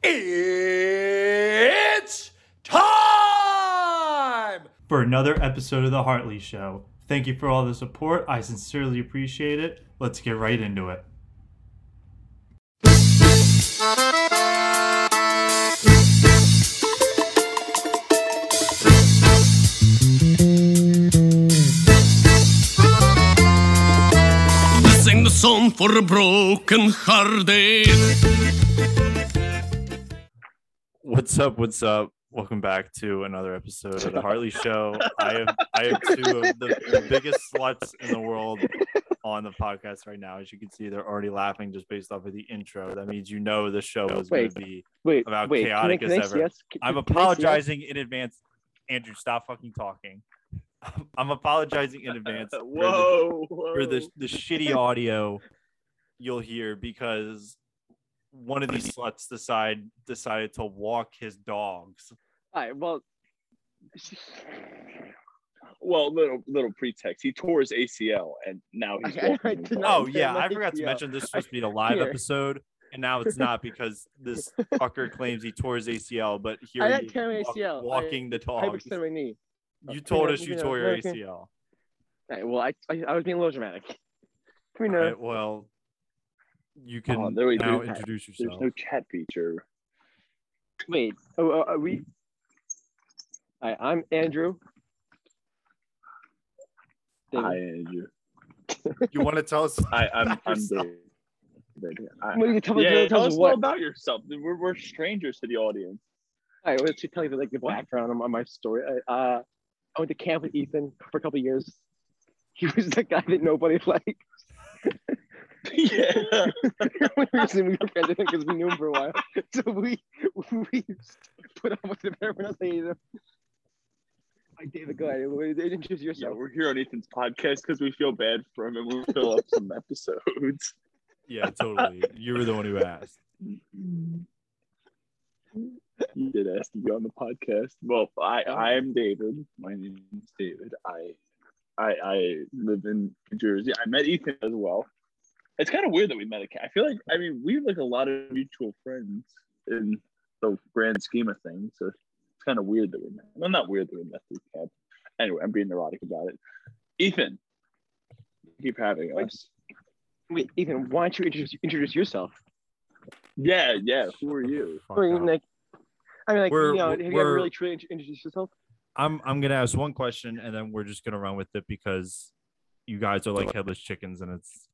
It's time for another episode of The Hartley Show. Thank you for all the support. I sincerely appreciate it. Let's get right into it. Sing the song for a broken hearted. What's up? What's up? Welcome back to another episode of the Hartley Show. I have I have two of the, the biggest sluts in the world on the podcast right now. As you can see, they're already laughing just based off of the intro. That means you know the show is going to be Wait, about wait, chaotic can I, can as ever. us? Can- I'm can I apologizing in advance. Andrew, stop fucking talking. I'm apologizing in advance for the- Whoa, whoa. for the the shitty audio you'll hear because one of these sluts decide decided to walk his dogs. All right, well, well, little little pretext. He tore his ACL, and now he's Okay, oh, I walking. did his Oh yeah, I like, forgot to mention this was supposed to be a live Here. episode, and now it's not because this fucker claims he tore his ACL, but here I he didn't tear my is walk- ACL. I- walking the I dogs. extended my knee. You Come told us you you know, tore your okay. ACL. All right, well, I, I, I was being a little dramatic. Come here, right, well, you can Oh, there we now introduce There's yourself. There's no chat feature. Wait, oh, uh, are we? All right, I'm Andrew. David. Hi, Andrew. You want to tell us? I, I'm about I'm yourself? David. I, What tell me? yeah, tell, tell us us more what? about yourself. We're, we're strangers to the audience. All right, let's tell you like the background on, on my story. I, uh, I went to camp with Ethan for a couple of years. He was the guy that nobody liked. Yeah. the only reason we were friends with him because we knew him for a while. So we we put up with him. Everyone else hated him. Like David, go ahead. Introduce Yeah, yourself. we're here on Ethan's podcast because we feel bad for him and we'll fill up some episodes. Yeah, totally. You were the one who asked. You did ask to be on the podcast. Well, I oh. I am David. My name is David. I I I live in New Jersey. I met Ethan as well. It's kind of weird that we met at camp. I feel like I mean we have like a lot of mutual friends in the grand scheme of things. So it's kind of weird that we met. Well, not weird that we met through camp. Anyway, I'm being neurotic about it. Ethan, keep having Wait. us. Wait, Ethan, why don't you introduce introduce yourself? Yeah, yeah. Who are you? Fuck I mean, like, I mean, like, We're- you know, have you ever really truly introduced yourself? I'm I'm gonna ask one question and then we're just gonna run with it because you guys are like headless chickens and it's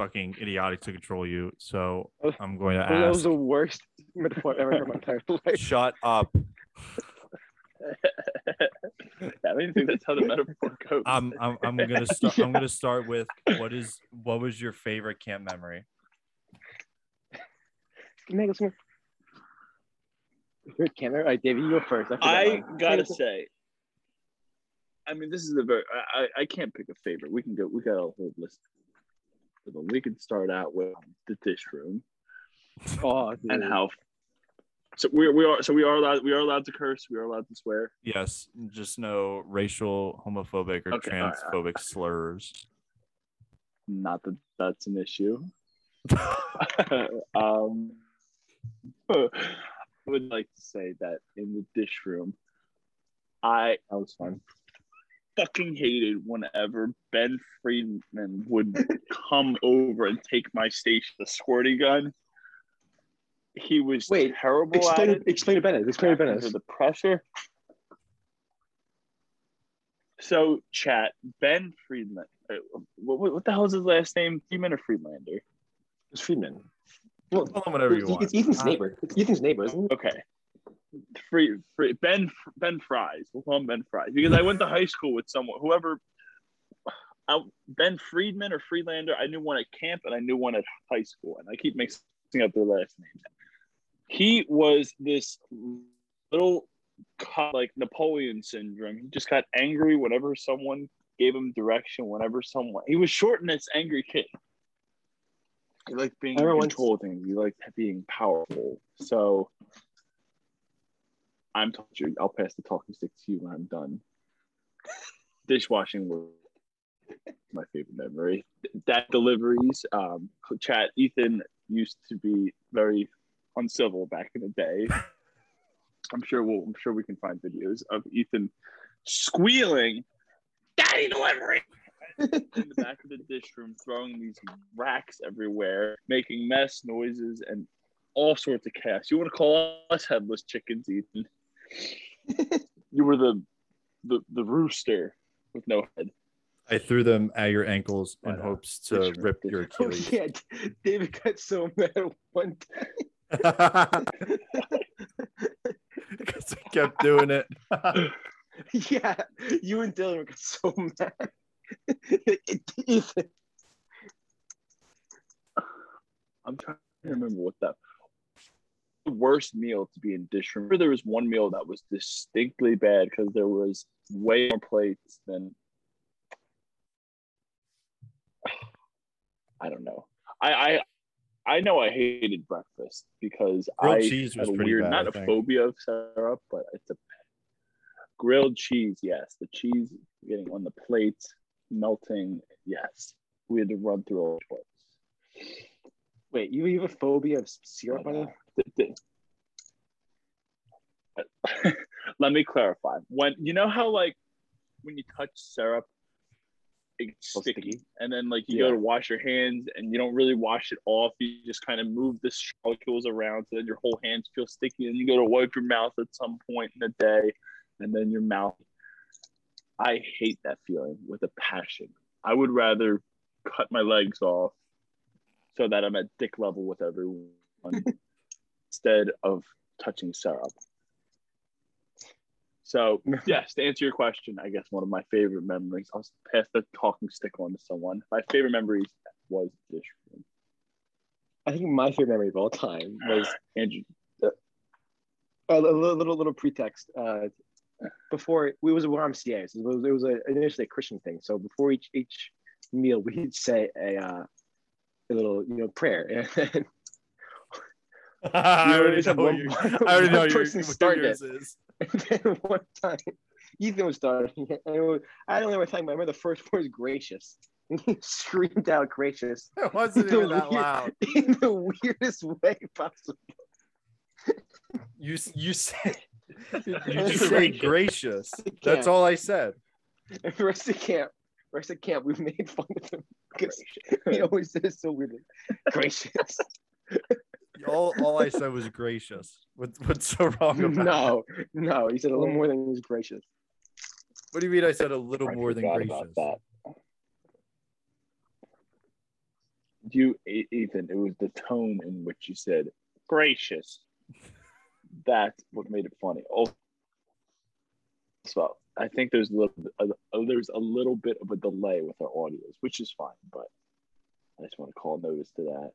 fucking idiotic to control you. So I'm going to ask. That was the worst metaphor I've ever heard in my entire life. Shut up. I don't think that's how the metaphor goes. I'm I'm I'm gonna start. I'm gonna start with what is what was your favorite camp memory? Meg, listen here. Your camera. All right, David, you go first. forgot I gotta say, I mean, this is a very. I, I I can't pick a favorite. We can go. We got a whole list. Of them. We can start out with the dish room Oh, and how. So we we are so we are allowed we are allowed to curse. We are allowed to swear. Yes, just no racial, homophobic, or Okay, all right, all transphobic slurs. Not that that's an issue. um, I would like to say that in the dish room, I that was fun. Fucking hated whenever Ben Friedman would come over and take my station, the squirty gun. He was Wait, terrible Explain at it. it. Explain it, Bennett. Explain it, under the pressure. So, chat Ben Friedman. uh, What, what, what the hell is his last name? Friedman or Friedlander? It's Friedman. Well, Call him whatever you it's, want. it's Ethan's Uh, neighbor. It's Ethan's neighbor, isn't it? Okay. Free, free Ben Ben Fries. We'll call him Ben Fries because I went to high school with someone whoever I, Ben Friedman or Friedlander. I knew one at camp and I knew one at high school, and I keep mixing up their last names. He was this little like Napoleon syndrome. He just got angry whenever someone gave him direction. Whenever someone he was short and this angry kid. He liked being in control things. He liked being powerful. So I'm told you, I'll pass the talking stick to you when I'm done. Dishwashing was my favorite memory. That deliveries, um, chat. Ethan used to be very uncivil back in the day. I'm sure we'll I'm sure we can find videos of Ethan squealing, "Daddy delivery!" in the back of the dish room, throwing these racks everywhere, making mess noises and all sorts of chaos. You want to call us headless chickens, Ethan? you were the the the rooster with no head. I threw them at your ankles in uh, hopes to which- rip your Oh Achilles. yeah, David got so mad one time. Because I kept doing it. Yeah, you and Dylan got so mad. I'm trying to remember what that the worst meal to be in dish remember there was one meal that was distinctly bad because there was way more plates than I don't know. I I I know I hated breakfast because Grilled I cheese was had a weird bad, not I a think. phobia of syrup, but it's a grilled cheese. Yes, the cheese getting on the plate, melting. Yes, we had to run through all the choice. wait, you have a phobia of syrup oh, on you? Let me clarify. When you know how like when you touch syrup, it's Oh, sticky, sticky. and then like you Yeah. go to wash your hands and you don't really wash it off. You just kind of move the molecules around so that your whole hands feel sticky, and you go to wipe your mouth at some point in the day, and then your mouth. I hate that feeling with a passion. I would rather cut my legs off so that I'm at dick level with everyone instead of touching syrup. So, yes, to answer your question, I guess one of my favorite memories, I'll pass the talking stick on to someone. My favorite memories was dish room. I think my favorite memory of all time was Andrew, a little little, little pretext. Uh, before it was a YMCA, so it was, it was a, initially a Christian thing. So before each each meal, we'd say a uh, a little you know prayer, and I already know one- one I already know your, person started yours is. And then one time, Ethan was starting it, and it was, I don't know what time, but I remember the first word was gracious. And he screamed out gracious It wasn't The even that weird- loud. in the weirdest way possible. You you say you just say Gracious. That's all I said. And the rest of camp, rest of camp, we made fun of him because he always said it so weirdly. Gracious. All all I said was gracious. What, what's so wrong about no, no, he said a little more than he was gracious. What do you mean I said a little I more than gracious? about that. You, Ethan, it was the tone in which you said gracious. That's what made it funny. Oh, so I think there's a little, a- there's a little bit of a delay with our audios, which is fine. But I just want to call notice to that.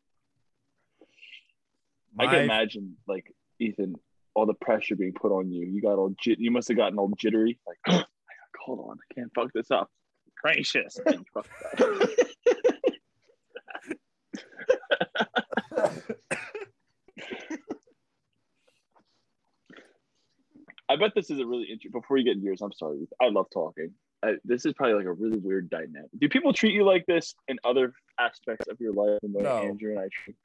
I can imagine, like Ethan, all the pressure being put on you. You got all, jit- you must have gotten all jittery. Like, oh, hold on, I can't fuck this up. Gracious. And you fucked that up. I bet this is a really interesting. Before you get into yours, I'm sorry. I love talking. I, this is probably like a really weird dynamic. Do people treat you like this in other aspects of your life? And No. Andrew and I treat.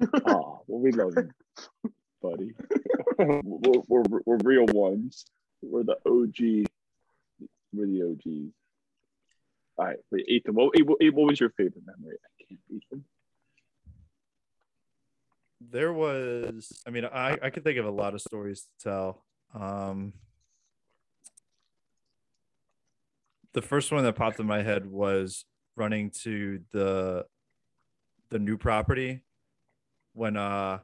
Oh, well, we love you, buddy. we're, we're, we're real ones. We're the OG. We're the OGs. All right, wait, Ethan. What, what, was your favorite memory at camp, Ethan? there was i mean i i could think of a lot of stories to tell um the first one that popped in my head was running to the the new property when uh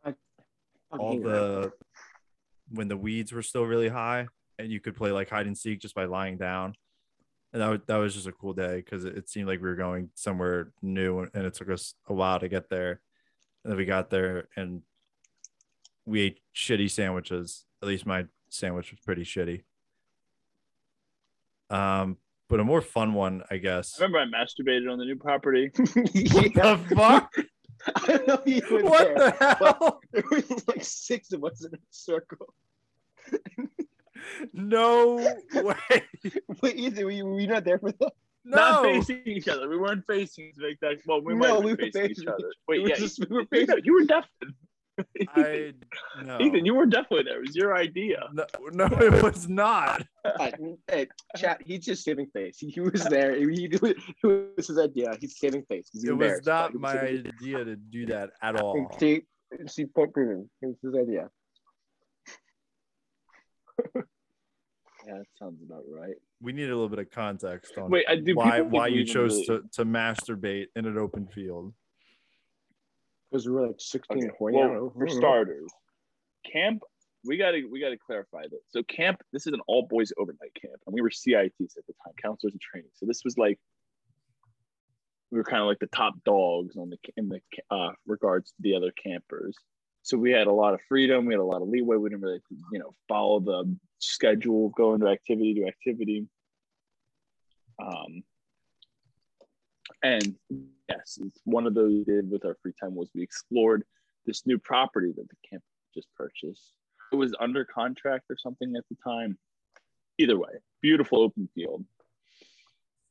all the when the weeds were still really high and you could play like hide and seek just by lying down. And that, was that was just a cool day because it, it seemed like we were going somewhere new and it took us a while to get there. And then we got there and we ate shitty sandwiches. At least my sandwich was pretty shitty. Um but a more fun one i guess. I remember I masturbated on the new property. what the fuck I don't know if you were what there. the hell There was like six of us in a circle. no way Wait, Ethan, were you, were you not there for that? Not facing each other. We weren't facing to make that. Well, we No, might have we were facing facing each other. Wait, was yeah, just- we were facing- you were deaf. I no. Ethan, you were definitely there. It was your idea. no, no, it was not. Hey, chat. He's just saving face. He, he was there. He, he, it was his idea. He's saving face. He's It was not was my saving- idea to do that at all. See, see, point proven. It was his idea. Yeah, that sounds about right. We need a little bit of context on Wait, I why why you chose really- to, to masturbate in an open field. Because we were like 16 Okay, horny. I don't Well, for starters, camp. We gotta we gotta clarify this. So camp. This is an all boys overnight camp, and we were CITs at the time, counselors and training. So this was like we were kind of like the top dogs on the in the uh, regards to the other campers. So we had a lot of freedom. We had a lot of leeway. We didn't really, you know, follow the schedule, go into activity to activity. Um, and yes, one of those we did with our free time was we explored this new property that the camp just purchased. It was under contract or something at the time. Either way, beautiful open field.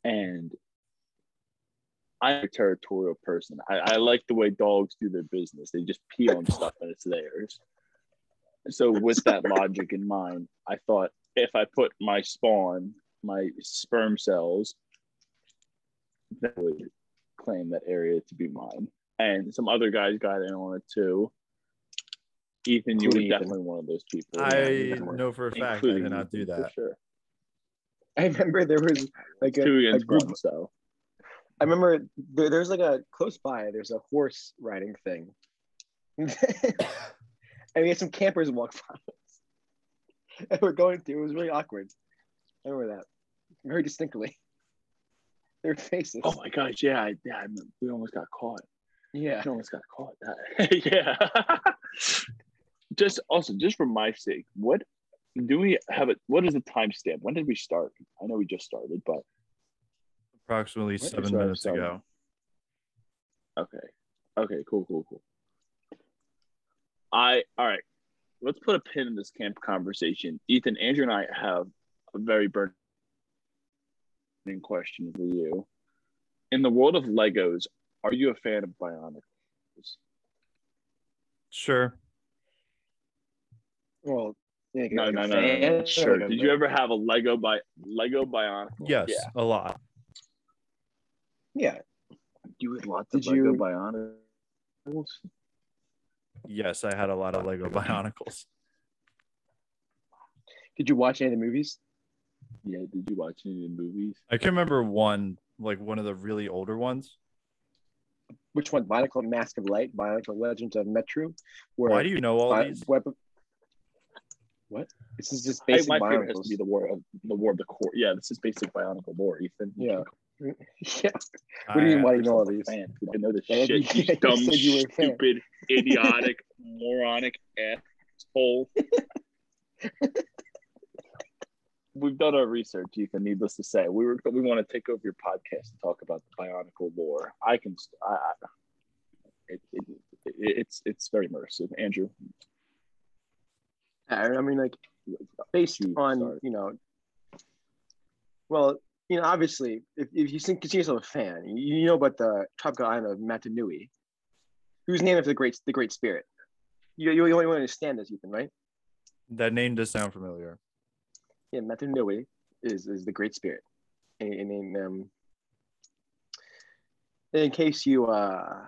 And I'm a territorial person. I, I like the way dogs do their business. They just pee on stuff and it's theirs. So with that logic in mind, I thought if I put my spawn, my sperm cells, that would claim that area to be mine. And some other guys got in on it too. Ethan, you were definitely one of those people. I know for a fact I Including did not do Ethan, for that. Sure. I remember there was like a, a group. one, so I remember there, there's like a close by. There's a horse riding thing, and we had some campers walk by us, and we're going through. It was really awkward. I remember that very distinctly. Their faces. Oh my gosh, yeah, I, yeah, I, we almost got caught. yeah. We almost got caught. yeah. just also, just for my sake, what do we have? It. What is the timestamp? When did we start? I know we just started, but Approximately What? seven minutes sorry. ago. okay, okay, cool, cool, cool. I all right. Let's put a pin in this camp conversation. Ethan, Andrew, and I have a very burning question for you. In the world of Legos, are you a fan of Bionic? Sure. Well, yeah, No, no, no, no, no, Sure. Did you ever have a Lego by Lego Bionic? Yes, Yeah. a lot. Yeah. You had lots Did of Lego you- Bionicles. Yes, I had a lot of Lego Bionicles. Did you watch any of the movies? Yeah. Did you watch any of the movies? I can remember one, like one of the really older ones. Which one? Bionicle Mask of Light, Bionicle Legends of Metru. Where Why do you know all Bi- these? weapon- What? This is just I, basic my favorite has to be the war of the war of the core. Yeah, this is basic Bionicle lore, Ethan. Yeah. yeah. What do you mean? I- Why do you know all these? Man, I know this shit. you- You yeah, dumb, said you were a fan. stupid, idiotic, moronic asshole. We've done our research, Ethan. Needless to say, we were we want to take over your podcast and talk about the Bionicle lore. I can, I, I, it, it, it, it's it's very immersive. Andrew, I I mean, like based You on start. you know, well, you know, obviously, if, if you think- consider yourself a fan, you, you know about the tropical island of Matanui, who's named after the great the Great Spirit. You you, you only understand this, Ethan, right? That name does sound familiar. Yeah, Matthew Matanui is is the Great Spirit, and, and in um, in case you uh.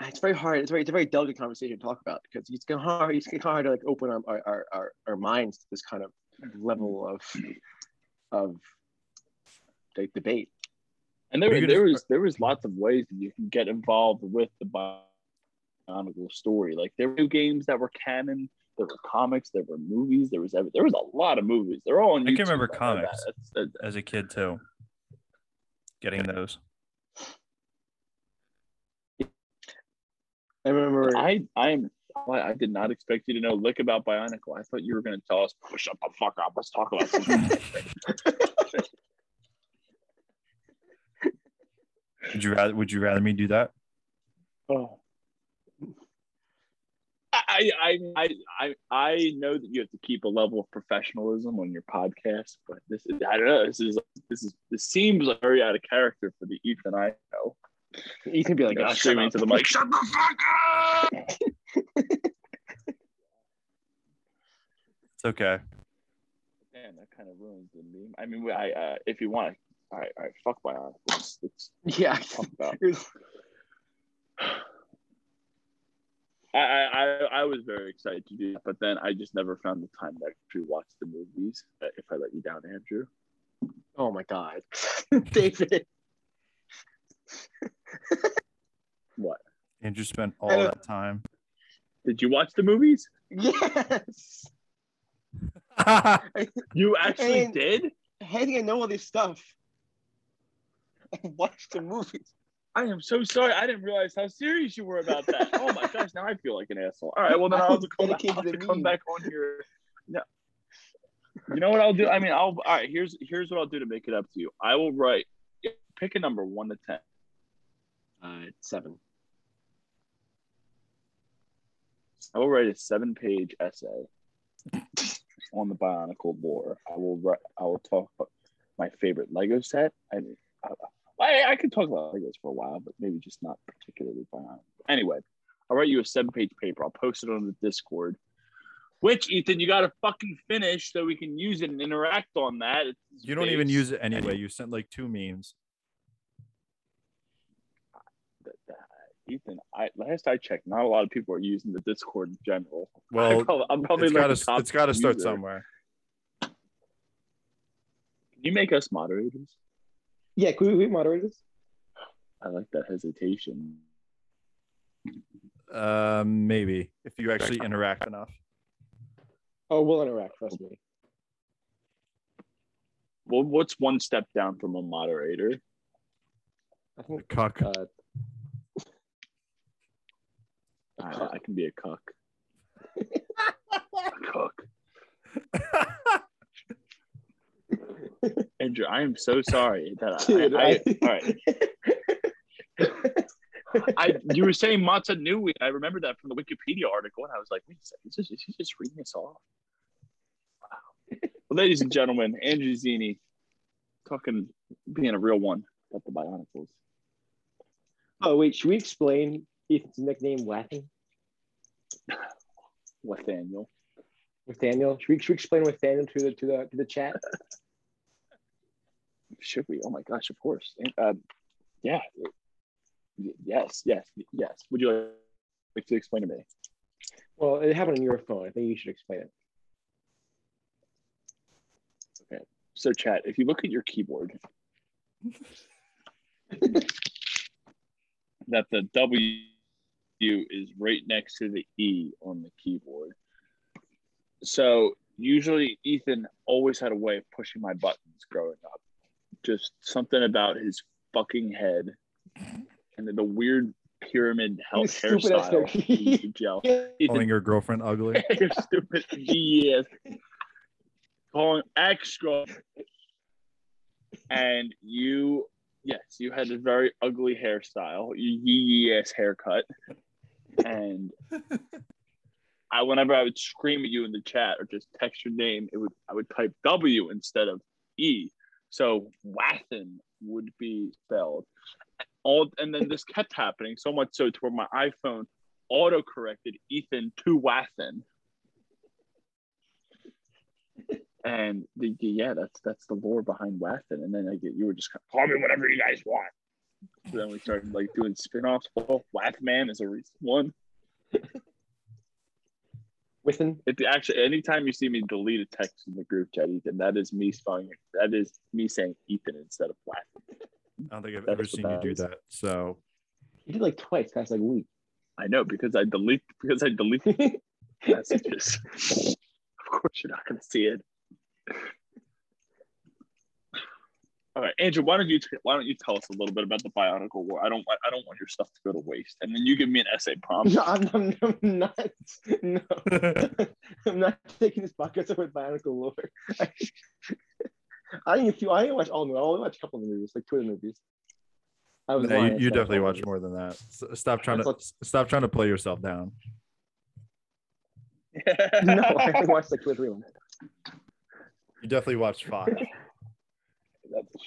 It's very hard. It's very it's a very delicate conversation to talk about because it's kind of hard. It's kind of hard to like open our, our, our, our minds to this kind of level of of like debate. and there Are you gonna- there was there was lots of ways that you can get involved with the Bionicle story. Like there were new games that were canon. There were comics. There were movies. There was every, there was a lot of movies. They're all on I YouTube. can remember know that. comics. That's- that- as a kid too. Getting those. I remember. I I'm I I did not expect you to know lick about Bionicle. I thought you were going to tell us, "Oh, "Shut the fuck up. Let's talk about something." Would you rather? Would you rather me do that? oh. I, I I I I know that you have to keep a level of professionalism on your podcast, but this is I don't know. This is this is this seems like very out of character for the Ethan I know. Ethan be like, Like, oh, shut screaming up. to the mic, shut the fuck up! It's okay. Damn, that kind of ruins the meme. I mean, I uh, if you want, all right, all right, fuck my Let's, let's Yeah. talk about. It was- I, I I- I was very excited to do that, but then I just never found the time to actually watch the movies. uh, If I let you down, Andrew. oh my god, David. What? Andrew spent all that time. Did you watch the movies? Yes. You actually And- did? How do I know all this stuff? Watch the movies. I am so sorry. I didn't realize how serious you were about that. Oh my gosh, now I feel like an asshole. All right, well then I'll have to come, Dedicated I'll have to to come back on here. No. You know what I'll do? I mean, I'll all right. Here's here's what I'll do to make it up to you. I will write. Pick a number one to ten. Uh, seven. I will write a seven-page essay on the Bionicle lore. I will write. I will talk about my favorite Lego set. I mean, I, I, I could talk about Legos for a while, but maybe just not particularly Bionicle. Anyway, I'll write you a seven-page paper. I'll post it on the Discord. Which Ethan, you got to fucking finish so we can use it and interact on that. It's You don't even use it anyway. You sent like two memes. Ethan, I last I checked, not a lot of people are using the Discord in general. Well, I'm probably, I'm probably it's like gotta, it's got to start user. somewhere. Can you make us moderators? Yeah, can we, we moderate this? I like that hesitation. Um, maybe if you actually interact enough. Oh, we'll interact. Trust me. Well, what's one step down from a moderator? I think. Cuck. Uh, I, I can be a cuck. a cuck. Andrew, I am so sorry that dude, I, I, I- all right. I you were saying Mata Nui. I remember that from the Wikipedia article, and I was like, wait a second, is, this, is he just reading this off? Wow. Well, ladies and gentlemen, Andrew Zinni talking, being a real one about the Bionicles. oh wait, should we explain Ethan's nickname, Wathen? Nathaniel. With Daniel, should we, should we explain with Daniel to the to the to the chat? Should we? Oh my gosh, of course. Um, yeah. Yes, yes, yes. Would you like- like to explain to me? Well, it happened on your phone. I think you should explain it. Okay. So, chat, if you look at your keyboard, that the W is right next to the E on the keyboard. So, usually, Ethan always had a way of pushing my buttons growing up. Just something about his fucking head and then the weird pyramid hel- You stupid ass hairstyle. hair. he gel. Calling your girlfriend ugly. you're stupid. Yes. Calling extra. And you, yes, you had a very ugly hairstyle, yee ass haircut. And I, whenever I would scream at you in the chat or just text your name, it would I would type W instead of E. So Wathen would be spelled. All and then this kept happening so much so to where my iPhone auto corrected Ethan to Wathen. And the, yeah, that's that's the lore behind Wathen. And then I get you were just call me whatever you guys want. So then we started like doing spin-offs. Well, Wathman is a recent one. Within If you actually anytime you see me delete a text in the group chat, Ethan, that is me spelling. That is me saying Ethan instead of Wathen. I don't think I've That's ever seen you do that. So you did like twice past like a week. I know because I delete because I delete messages. of course, you're not going to see it. All right, Andrew, why don't you t- why don't you tell us a little bit about the Bionicle War? I don't want I don't want your stuff to go to waste, and then you give me an essay prompt. No, I'm, I'm, I'm not. No, I'm not taking this podcast over with Bionicle lore. I, I didn't feel. I didn't watch all the movies. I only watched a couple of the movies, like two of the movies. I was. No, you, you definitely all watch more than that. S- Stop trying to That's stop trying to play yourself down. No, I only watched like two or three of them. You definitely watched five. That's-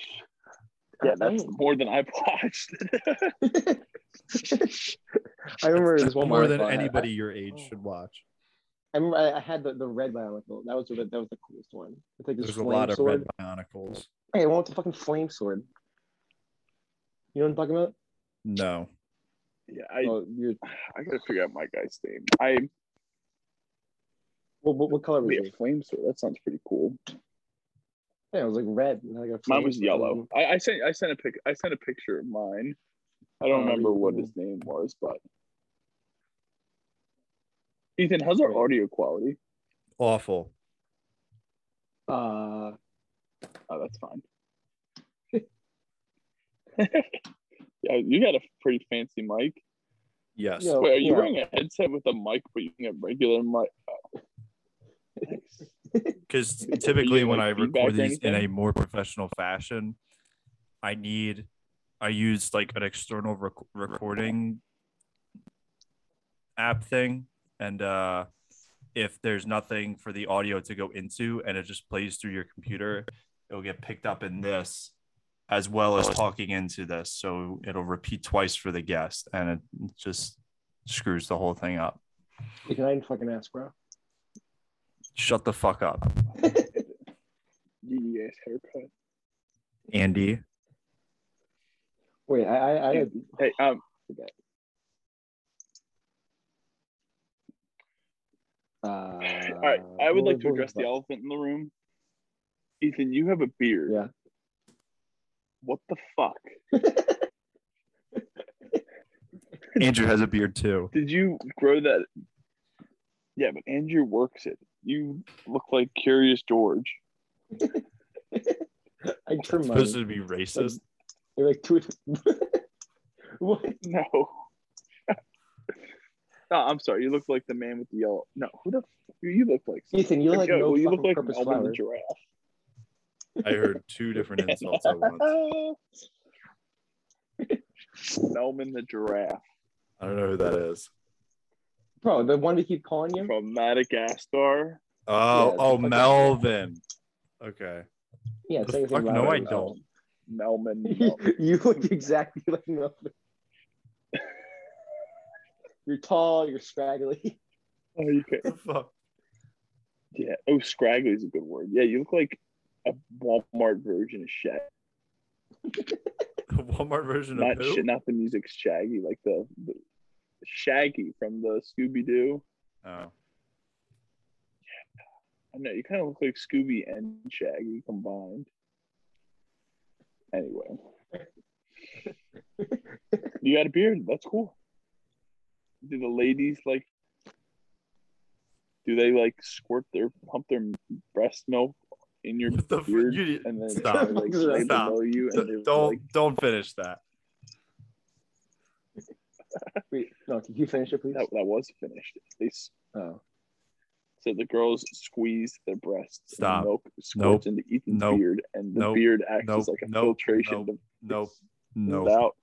yeah, Yeah, that's more than I've watched. I remember this one more than Bionicle I- anybody your age should oh. watch. I remember I, I had the, the red bionicle. That was the that was the coolest one. It's like There's a flame lot of sword. red bionicles. Hey, I want the fucking flame sword. You know what I'm talking about? No. yeah, I oh, I gotta figure out my guy's name. I what, what, what color was wait, it? flame sword. That sounds pretty cool. Yeah, it was like red. Like a Mine was yellow. I, I sent I sent a pic I sent a picture of mine. I don't Oh, remember what his name was, but Ethan, how's our Great. audio quality? Awful. Uh, Oh, that's fine. yeah, you got a pretty fancy mic. Yes. Yeah. Wait, are you yeah. wearing a headset with a mic, but you can have regular mic? Because typically when like, I record these in a more professional fashion, I need I use like an external rec- recording app thing, and uh, if there's nothing for the audio to go into, and it just plays through your computer, it'll get picked up in this as well as talking into this, so it'll repeat twice for the guest, and it just screws the whole thing up. you can I didn't fucking ask, bro. Shut the fuck up, Yes, haircut. Andy. Wait, I I, I had, Hey, um, uh, all right. I would like to address the elephant in the room. Ethan, you have a beard. Yeah. What the fuck? Andrew has a beard too. Did you grow that? Yeah, but Andrew works it. You look like Curious George. I trimmed mine. Supposed to be racist. They're like two. what? No. no, oh, I'm sorry. You look like the man with the yellow. No, who the? F- you look like? Ethan, you look like Go, no you look like purpose Melvin the giraffe. I heard two different insults at once. Melvin the giraffe I don't know who that is. Bro, the one we keep calling you. from Madagascar. Oh, Yeah, oh, fucking- Melvin. Okay. Yeah, The fuck? No. I don't. Melvin. you, Melvin. you look exactly like Melvin. You're tall. You're scraggly. Oh, you can. The fuck? Yeah. Oh, scraggly is a good word. Yeah, you look like a Walmart version of Shaggy. The Walmart version Not of who? shit, not the music Shaggy, like the, the Shaggy from the Scooby Doo. Oh. Yeah. I know you kind of look like Scooby and Shaggy combined. Anyway, you got a beard. That's cool. Do the ladies like? Do they like squirt their pump their breast milk in your What the fuck? beard You, and then stop. like lay Stop. you and D- don't like don't finish that. Wait, no, can you finish it, please? that, that was finished. They s- Oh, so the girls squeeze their breasts. and Stop. milk squirts Nope. into Ethan's Nope. beard, and the Nope. beard acts Nope. as like a Nope. filtration Nope. to Nope. smooth No. out.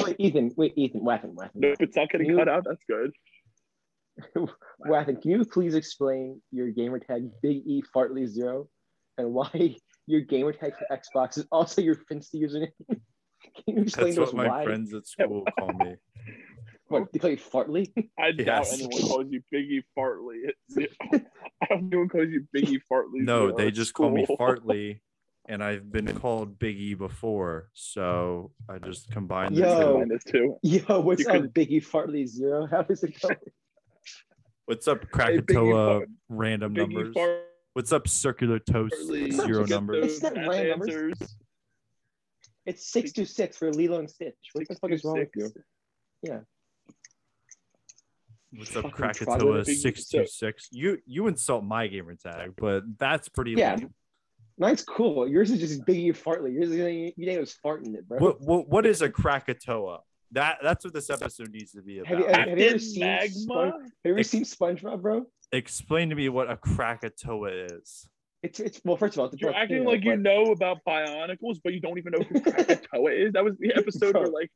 wait, Ethan. Wait, Ethan. Waffen, Waffen. Nope, it's not getting You- cut out. That's good. Waffen, can you please explain your gamer tag Big E Fartley Zero and why your gamer tag for Xbox is also your Finsta username? can you explain That's to us what my why? friends at school call me. What, they call you Fartley? I doubt Yes. anyone calls you Biggie Fartley. It's, I don't think anyone calls you Biggie Fartley. No, they at just call me school. Fartley, and I've been called Biggie before, so I just combined the Yo. two. Combine the two. Yo, what's You up, could- Biggie Fartley Zero? How does it go? What's up, Hey, Biggie Krakatoa Fart- random Biggie numbers? Fartley. What's up, circular toast It's zero just- numbers? It's not random numbers. answers. It's six two six for Lilo and Stitch. What the fuck is wrong with you? Yeah. What's up, Fucking Krakatoa troglodyte. six two six? You you insult my gamer tag, but that's pretty. Yeah. lame. Mine's cool. Yours is just Biggie Fartley. Yours is you name was farting it, bro. What, what what is a Krakatoa? That that's what this episode needs to be about. Have you, have, have you ever seen Magma? Spon- have you ever seen SpongeBob, bro? Explain to me what a Krakatoa is. It's it's well, first of all, it's a You're acting volcano, like you but- know about Bionicles, but you don't even know who Krakatoa is. That was the episode Bro. where like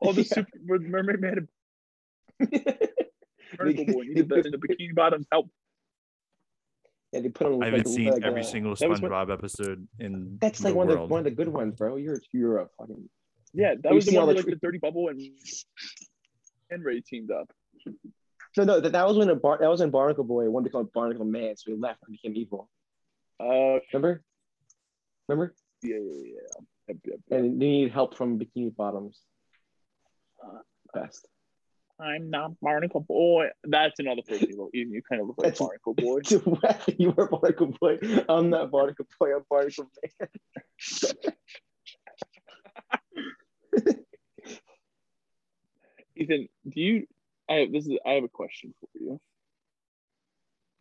all the Yeah. super where the Mermaid Man and Mermaid Boy needed the, the bikini bottoms help. Yeah, they put on. I haven't like, seen like, every uh, single that what- SpongeBob episode in That's the like one of the one of the good ones, bro. You're you're a fucking. Yeah, that was the all one where the like tr- the Dirty Bubble and and Ray teamed up. No, no, that, that was when a bar that was when Barnacle Boy wanted to become Barnacle Man, so he left and became evil. Uh, Remember? Remember? yeah, yeah, yeah. Yep, yep, yep. And they need help from Bikini Bottoms. Uh, Best. I'm not Barnacle Boy. That's another person you. You, you kind of look like That's- Barnacle Boy. you were Barnacle Boy. I'm not Barnacle Boy. I'm Barnacle Man. Ethan, do you? I have this is. I have a question for you.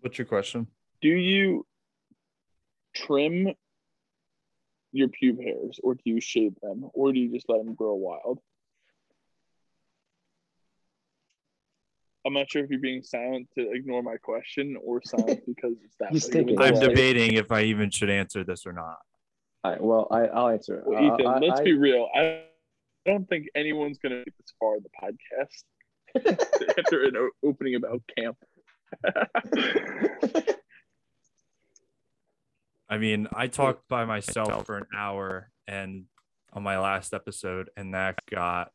What's your question? Do you trim your pube hairs, or do you shave them, or do you just let them grow wild? I'm not sure if you're being silent to ignore my question or silent because it's that. He's way. I'm debating if I even should answer this or not. All right, well, I, I'll answer it. Well, Uh, Ethan, I- let's I- be real. I don't think anyone's gonna make this far in the podcast after an opening about camp. I mean, I talked by myself for an hour and on my last episode, and that got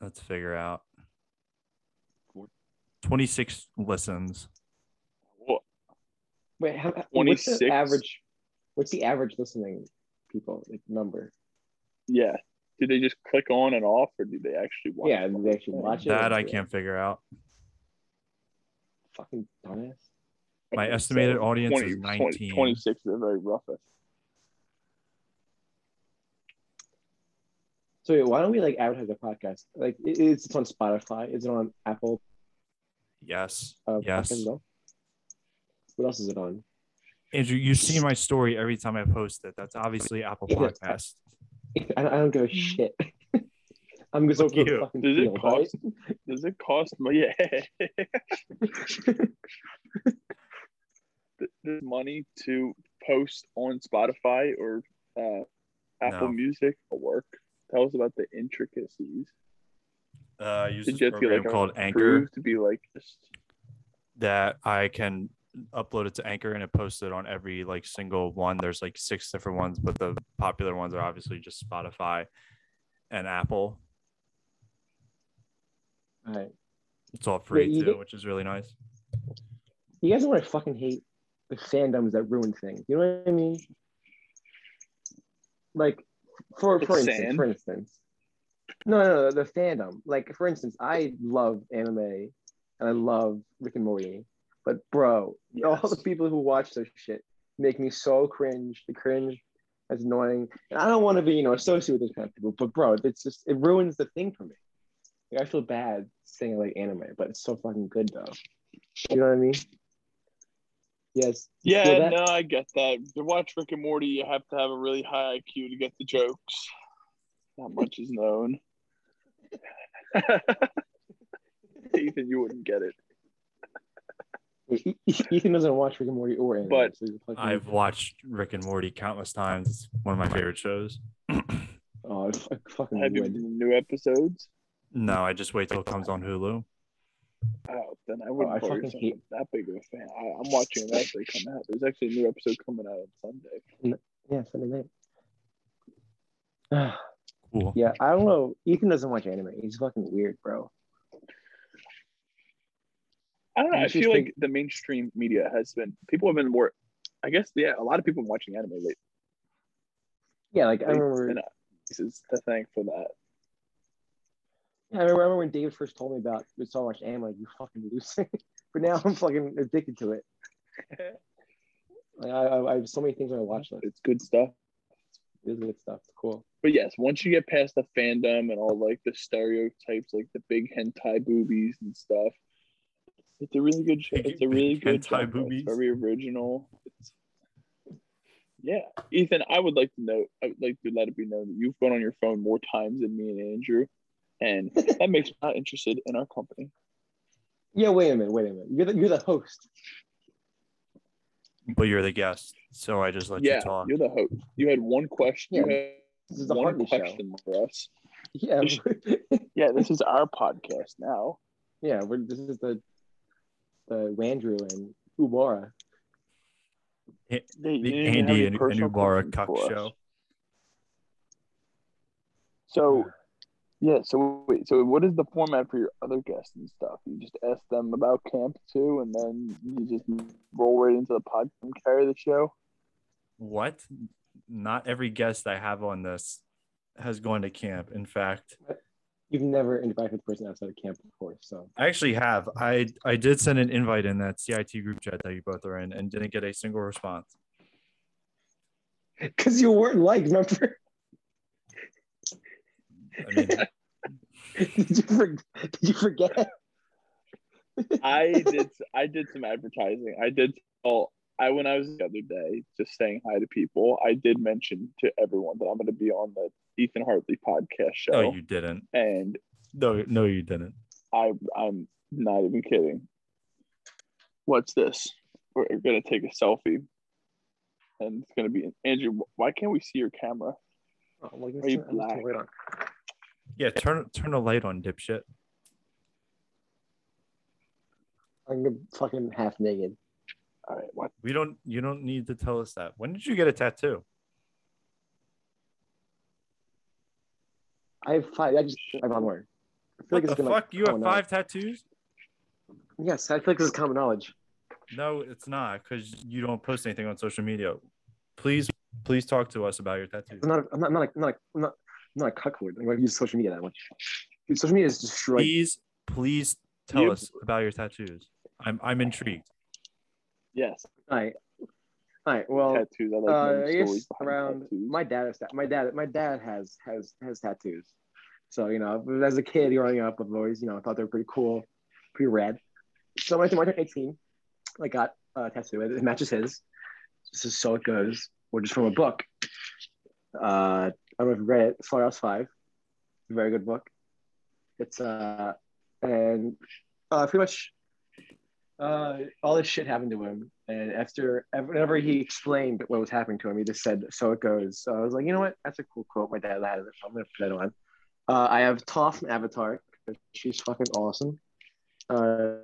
let's figure out 26 listens. Well, Wait, how, what's the average? What's the average listening people like number? yeah. Did they just click on and off, or did they actually watch? Yeah, the did they actually watch it? That I can't figure out. Fucking dumbass. My estimated audience 20 is 20 19. 26 is a very rough. estimate. So wait, why don't we like advertise the podcast? Like, it, it's on Spotify. Is it on Apple? Yes. Uh, Yes. podcast as well? What else is it on? Andrew, you see my story every time I post it. That's obviously Apple Podcast. I, I don't give a shit. I'm just Fuck you. Does it field, right? cost? Does it cost money? Yeah. Th- money to post on Spotify or uh, Apple No. Music or work. Tell us about the intricacies. Uh, I use Did this you have to program like called Anchor to be like just that I can upload it to Anchor and it posts it on every like single one. There's like six different ones, but the popular ones are obviously just Spotify and Apple. All right. It's all free you too, get- which is really nice. You guys know what I fucking hate? The fandoms that ruin things. You know what I mean? Like, for for It's instance, sand. for instance. No, no, no, the fandom. Like, for instance, I love anime and I love Rick and Morty. But bro, all the people who watch this shit make me so cringe. The cringe is annoying. And I don't want to be, you know, associated with those kind of people. But bro, it's just it ruins the thing for me. Like, I feel bad saying like anime, but it's so fucking good though. You know what I mean? Yes. Yeah, feel that? no, I get that. To watch Rick and Morty, you have to have a really high IQ to get the jokes. Not much is known. Ethan, you wouldn't get it. Ethan doesn't watch Rick and Morty or anime. But so he's I've watched Rick and Morty countless times. It's one of my favorite shows. oh, I fucking Have you would. been new episodes? No, I just wait till it comes on Hulu. Oh, then I wouldn't I fucking hate- that big of a fan. I, I'm watching it as they come out. There's actually a new episode coming out on Sunday. Yeah, Sunday night. Cool. yeah, I don't know. Ethan doesn't watch anime. He's fucking weird, bro. I don't know. I feel think- like the mainstream media has been people have been more. I guess yeah, a lot of people watching anime lately. Yeah, like I remember. And, uh, This is the thing for that. Yeah, I remember when David first told me about so much anime. Like, you fucking loser. but now I'm fucking addicted to it. Like, I, I, I have so many things on my watch list. It's good stuff. It's good stuff. It's cool. But yes, once you get past the fandom and all like the stereotypes, like the big hentai boobies and stuff, it's a really good show. It's a really big good hentai genre. boobies? It's very original. It's, yeah, Ethan, I would like to know. I would like to let it be known that you've gone on your phone more times than me and Andrew, and that makes me not interested in our company. Yeah, wait a minute. Wait a minute. You're the, you're the host. But you're the guest, so I just let yeah, you talk. you're the host. You had one question. Yeah, you This is had the one Hartley show. for us. Yeah. Yeah, this is our podcast now. Yeah, we're, this is the the Wandrew and Iuvara. They- The you didn't even have Andy and, and personal Iuvara Cuck show. So, yeah. So wait. So what is the format for your other guests and stuff? You just ask them about camp too, and then you just roll right into the pod and carry the show. What? Not every guest I have on this has gone to camp. In fact, You've never invited the person outside of camp before, so I actually have. I I did send an invite in that CIT group chat that you both are in and didn't get a single response. because you weren't liked, remember? I mean, did you for, did you forget? I did. I did some advertising. I did. Oh, I when I was the other day, just saying hi to people. I did mention to everyone that I'm going to be on the Ethan Hartley podcast show, no, you didn't. and No, no, you didn't. I I'm not even kidding. What's this? We're gonna take a selfie, and it's gonna be Andrew. Why can't we see your camera? Oh, well, Are you I'm just gonna black? wait on. Yeah, turn turn a light on, dipshit. I'm fucking half naked. All right, what? We don't. You don't need to tell us that. When did you get a tattoo? I have five. I just I'm on word. I feel What like the fuck? You have five tattoos? Yes, I feel like this is common knowledge. No, it's not because you don't post anything on social media. Please, please talk to us about your tattoos. I'm not. I'm not. I'm not. I'm not. I'm not, not a cuckold. I don't use social media that much. Dude, social media is destroyed. Please, please tell You- us about your tattoos. I'm I'm intrigued. Yes, All right. All right. Well, tattoos. I like uh, I guess around tattoos. my dad has that. My dad. My dad has has has tattoos. So you know, as a kid growing up, I've always you know thought they were pretty cool, pretty rad. So when I turned 18, I got a tattoo. It matches his. This is so it goes, which just from a book. Uh, I you read it. Slaughterhouse Five. A very good book. It's uh, and uh, pretty much uh, all this shit happened to him. And after, whenever he explained what was happening to him, he just said, "So it goes." So I was like, you know what? That's a cool quote. My dad had it. I'm gonna put that on. Uh, I have Toph from Avatar. She's fucking awesome. Uh,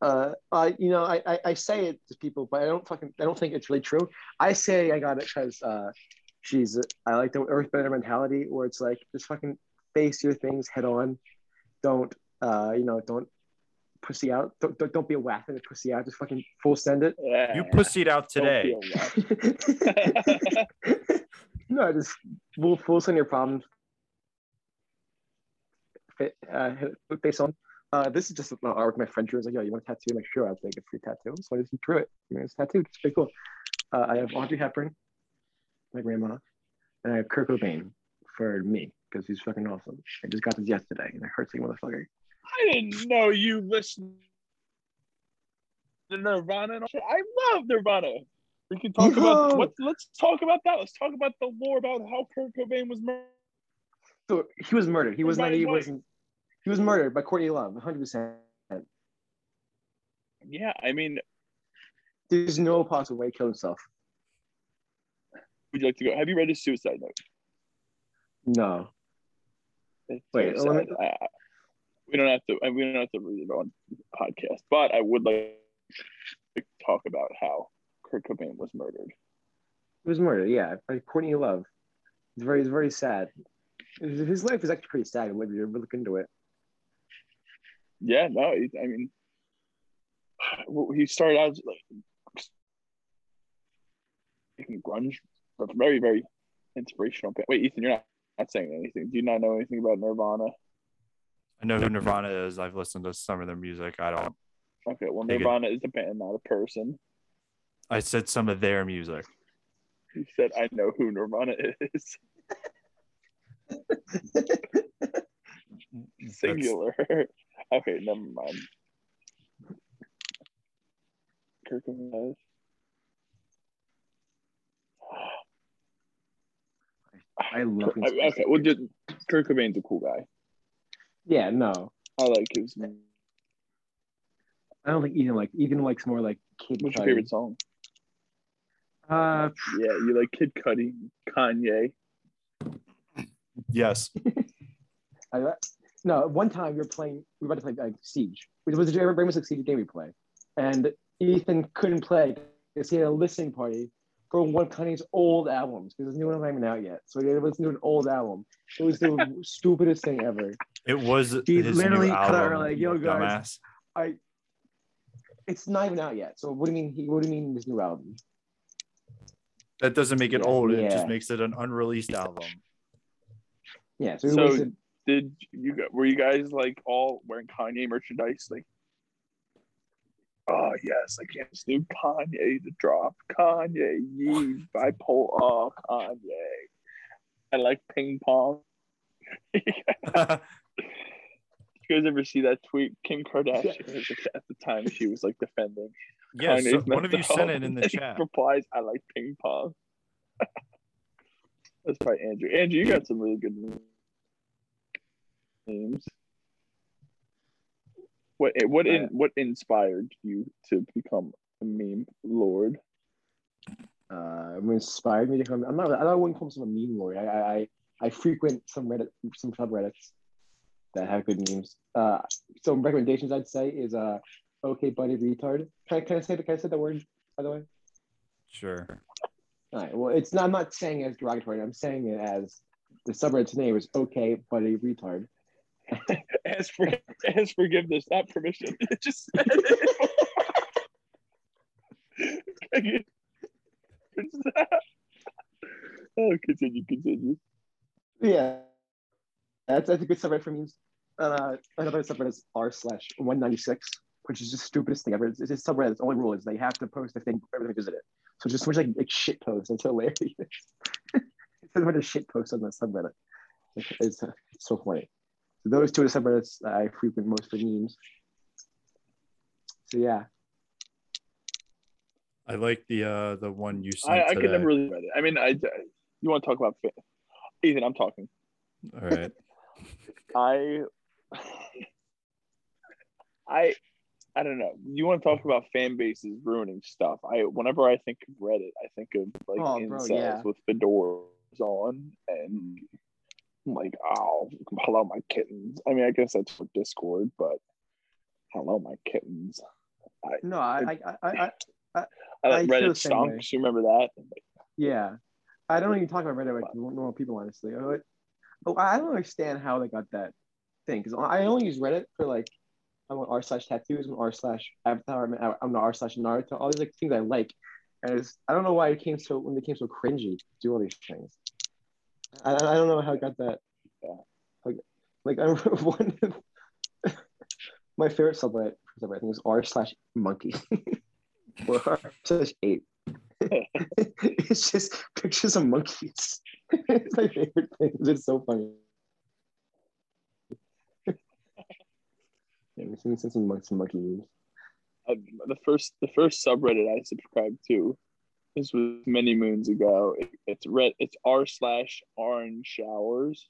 uh, uh, you know, I, I I say it to people, but I don't fucking I don't think it's really true. I say I got it because uh, she's I like the Earthbender mentality, where it's like just fucking face your things head on. Don't uh, you know, don't pussy out. Don't, don't, don't be a whack and pussy out. Just fucking full send it. Yeah. You pussied out today. feel left. no, just full, full send your problems. Fit, uh, hit- face on. Uh, this is just uh, art my friend drew. I was like, yo, you want a tattoo? I'm like, sure, I'll take a free tattoo. So I just drew it. You know, it's tattooed. It's pretty cool. Uh, I have Audrey Hepburn, my grandma, and I have Kurt Cobain for me because he's fucking awesome. I just got this yesterday, and it hurts like a motherfucker. I didn't know you listened to Nirvana. And all shit. I love Nirvana. We can talk Yo! about what. Let's talk about that. Let's talk about the lore about how Kurt Cobain was murdered. So he was murdered. He was not. He wasn't. He was murdered by Courtney Love, 100. percent Yeah, I mean, There's no possible way he killed himself. Would you like to go? Have you read his suicide note? No. It's Wait, so me- sad. I- I- we don't have to. We don't have to read it on the podcast, but I would like to talk about how Kurt Cobain was murdered. He was murdered, yeah, by Courtney Love. It's very, it's very sad. His life is actually pretty sad if you ever look into it. Yeah, no, he, I mean, he started out like making grunge, very, very inspirational. band. Wait, Ethan, you're not, not saying anything. Do you not know anything about Nirvana? I know who Nirvana is. I've listened to some of their music. I don't. Okay, well, Nirvana is a band, not a person. I said some of their music. He said, "I know who Nirvana is." That's- Singular. okay, never mind. Kurt Cobain. I love him. I- Okay, well, just, Kurt Cobain's a cool guy. Yeah, no. I like his. I don't think Ethan like Ethan likes more like Kid What's your favorite song? Uh, Yeah, you like Kid Cudi, Kanye. Yes. I, no, one time we were playing, we were about to play like Siege, which was a Rainbow Six Siege game we play, and Ethan couldn't play because he had a listening party for one of Kanye's old albums because his new one wasn't even out yet. So he was listening to an old album. It was the stupidest thing ever. It was He his literally new cut out album. like, "Yo, guys." dumbass. I. It's not even out yet. So what do you mean? He what do you mean his new album? That doesn't make it Yeah, old. It yeah. just makes it an unreleased album. Yeah. So, So- wasted- Did you gu- were you guys like all wearing Kanye merchandise? Like, oh yes, I can't do Kanye the drop. Kanye, ye bipolar. Oh, Kanye. I like ping pong. you guys ever see that tweet? Kim Kardashian at the time she was like defending. yes, Kanye's one of you sent it in the chat. Replies, I like ping pong. That's probably Andrew. Andrew, you got some really good names. What what in what inspired you to become a meme lord? uh, what inspired me to come. I'm not. I wouldn't want to call myself a meme lord. I, I, I, I frequent some Reddit, some subreddits that have good memes. Uh, some recommendations I'd say is uh, okay, buddy, retard. Can I, can I say the can I say the word by the way? Sure. All right. Well, it's not. I'm not saying it as derogatory. I'm saying it as the subreddit's name is okay, buddy, retard. Ask for ask forgiveness, not permission. It just oh, continue, continue. Yeah, that's that's a good subreddit for memes. Uh, another subreddit is r slash one ninety six, which is the stupidest thing ever. It's, it's a subreddit. The only rule is they have to post a thing time they visit it. So just so much like, like shit posts. It's hilarious. it's a bunch shit posts on the subreddit. It's, it's, it's so funny. So those two are the subreddits that I frequent most for memes. So yeah, I like the uh the one you sent I, I could never really read it. I mean, I you want to talk about fa- Ethan? I'm talking. All right. I I I don't know. You want to talk about fan bases ruining stuff? I whenever I think of Reddit, I think of like Oh, bro, incels yeah. with fedoras on and like, oh, hello, my kittens. I mean, I guess that's for Discord, but hello, my kittens. no, I, I, I, I I I like the Reddit stonks. You remember that? Yeah, I don't even talk about Reddit like normal people, honestly. Oh, oh, I don't understand how they got that thing because I only use Reddit for like I'm on r slash tattoos, I'm r slash avatar, I'm on- I'm on r slash Naruto, all these like things I like, and it's, I don't know why it came so when they came so cringy to do all these things. I, I don't know how I got that. Yeah. Like, I remember one. of- my favorite subreddit, I think it was r slash monkey or r slash ape. it's just pictures of monkeys. it's my favorite thing. It's so funny. yeah, we've seen some some monkey memes. I, uh, the first the first subreddit I subscribed to. This was many moons ago. It, it's red. It's r slash orange showers,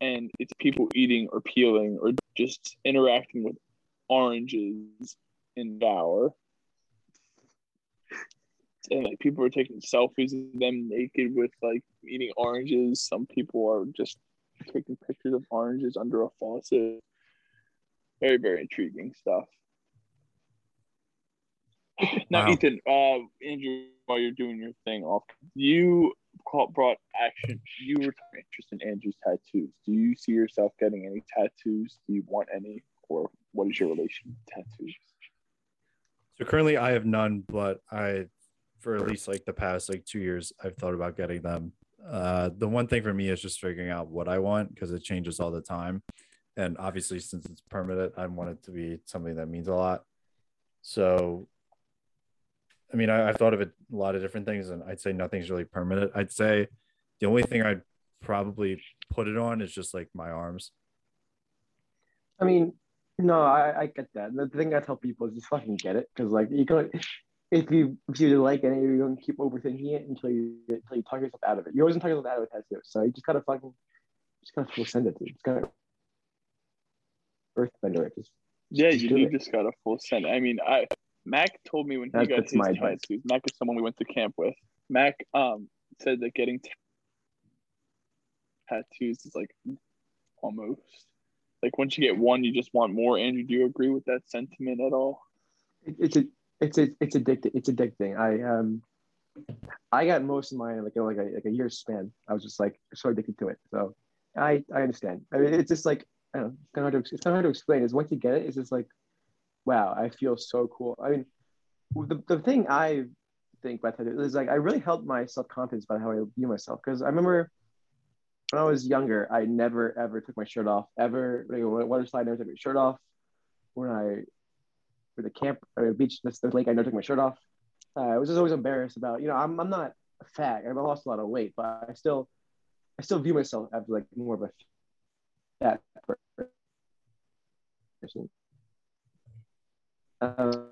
and it's people eating or peeling or just interacting with oranges in the shower. And like people are taking selfies of them naked with like eating oranges. Some people are just taking pictures of oranges under a faucet. Very very intriguing stuff. Now, Wow. Ethan, uh, Andrew, while you're doing your thing off, you caught, brought action. You were interested in Andrew's tattoos. Do you see yourself getting any tattoos? Do you want any, or what is your relation to tattoos? So currently I have none, but I for at least like the past like two years I've thought about getting them. Uh the one thing for me is just figuring out what I want because it changes all the time. And obviously since it's permanent, I want it to be something that means a lot. So I mean I, I've thought of it a lot of different things and I'd say nothing's really permanent. I'd say the only thing I'd probably put it on is just like my arms. I mean, no, I, I get that. The thing I tell people is just fucking get it, because like you go, if you if you like it, you're gonna keep overthinking it until you until you talk yourself out of it. You're always talk yourself out of a tattoo, so you just gotta fucking just gotta full send it to. Just gotta earthbender it. Just Yeah, Just you, do you it. just gotta full send. I mean, I Mac told me when he That- got that's his advice. tattoos. Mac is someone we went to camp with. Mac um said that getting t- tattoos is like almost Like once you get one, you just want more. Andrew, do you agree with that sentiment at all? It, it's a it's a it's addicting. It's addicting. I um I got most of mine like in like a like a year span. I was just like so addicted to it. So I I understand. I mean, it's just like I don't know. It's kind of hard to it's kind of hard to explain. Is once you get it, it's just like, wow, I feel so cool. I mean, the the thing I think about tattoo is like I really helped my self confidence about how I view myself because I remember when I was younger, I never ever took my shirt off ever. Like, went slide, I never took my shirt off. When I for the camp or the beach, this the lake, I never took my shirt off. Uh, I was just always embarrassed about, you know, I'm, I'm not fat. I've lost a lot of weight, but I still, I still view myself as like more of a fat person. Uh,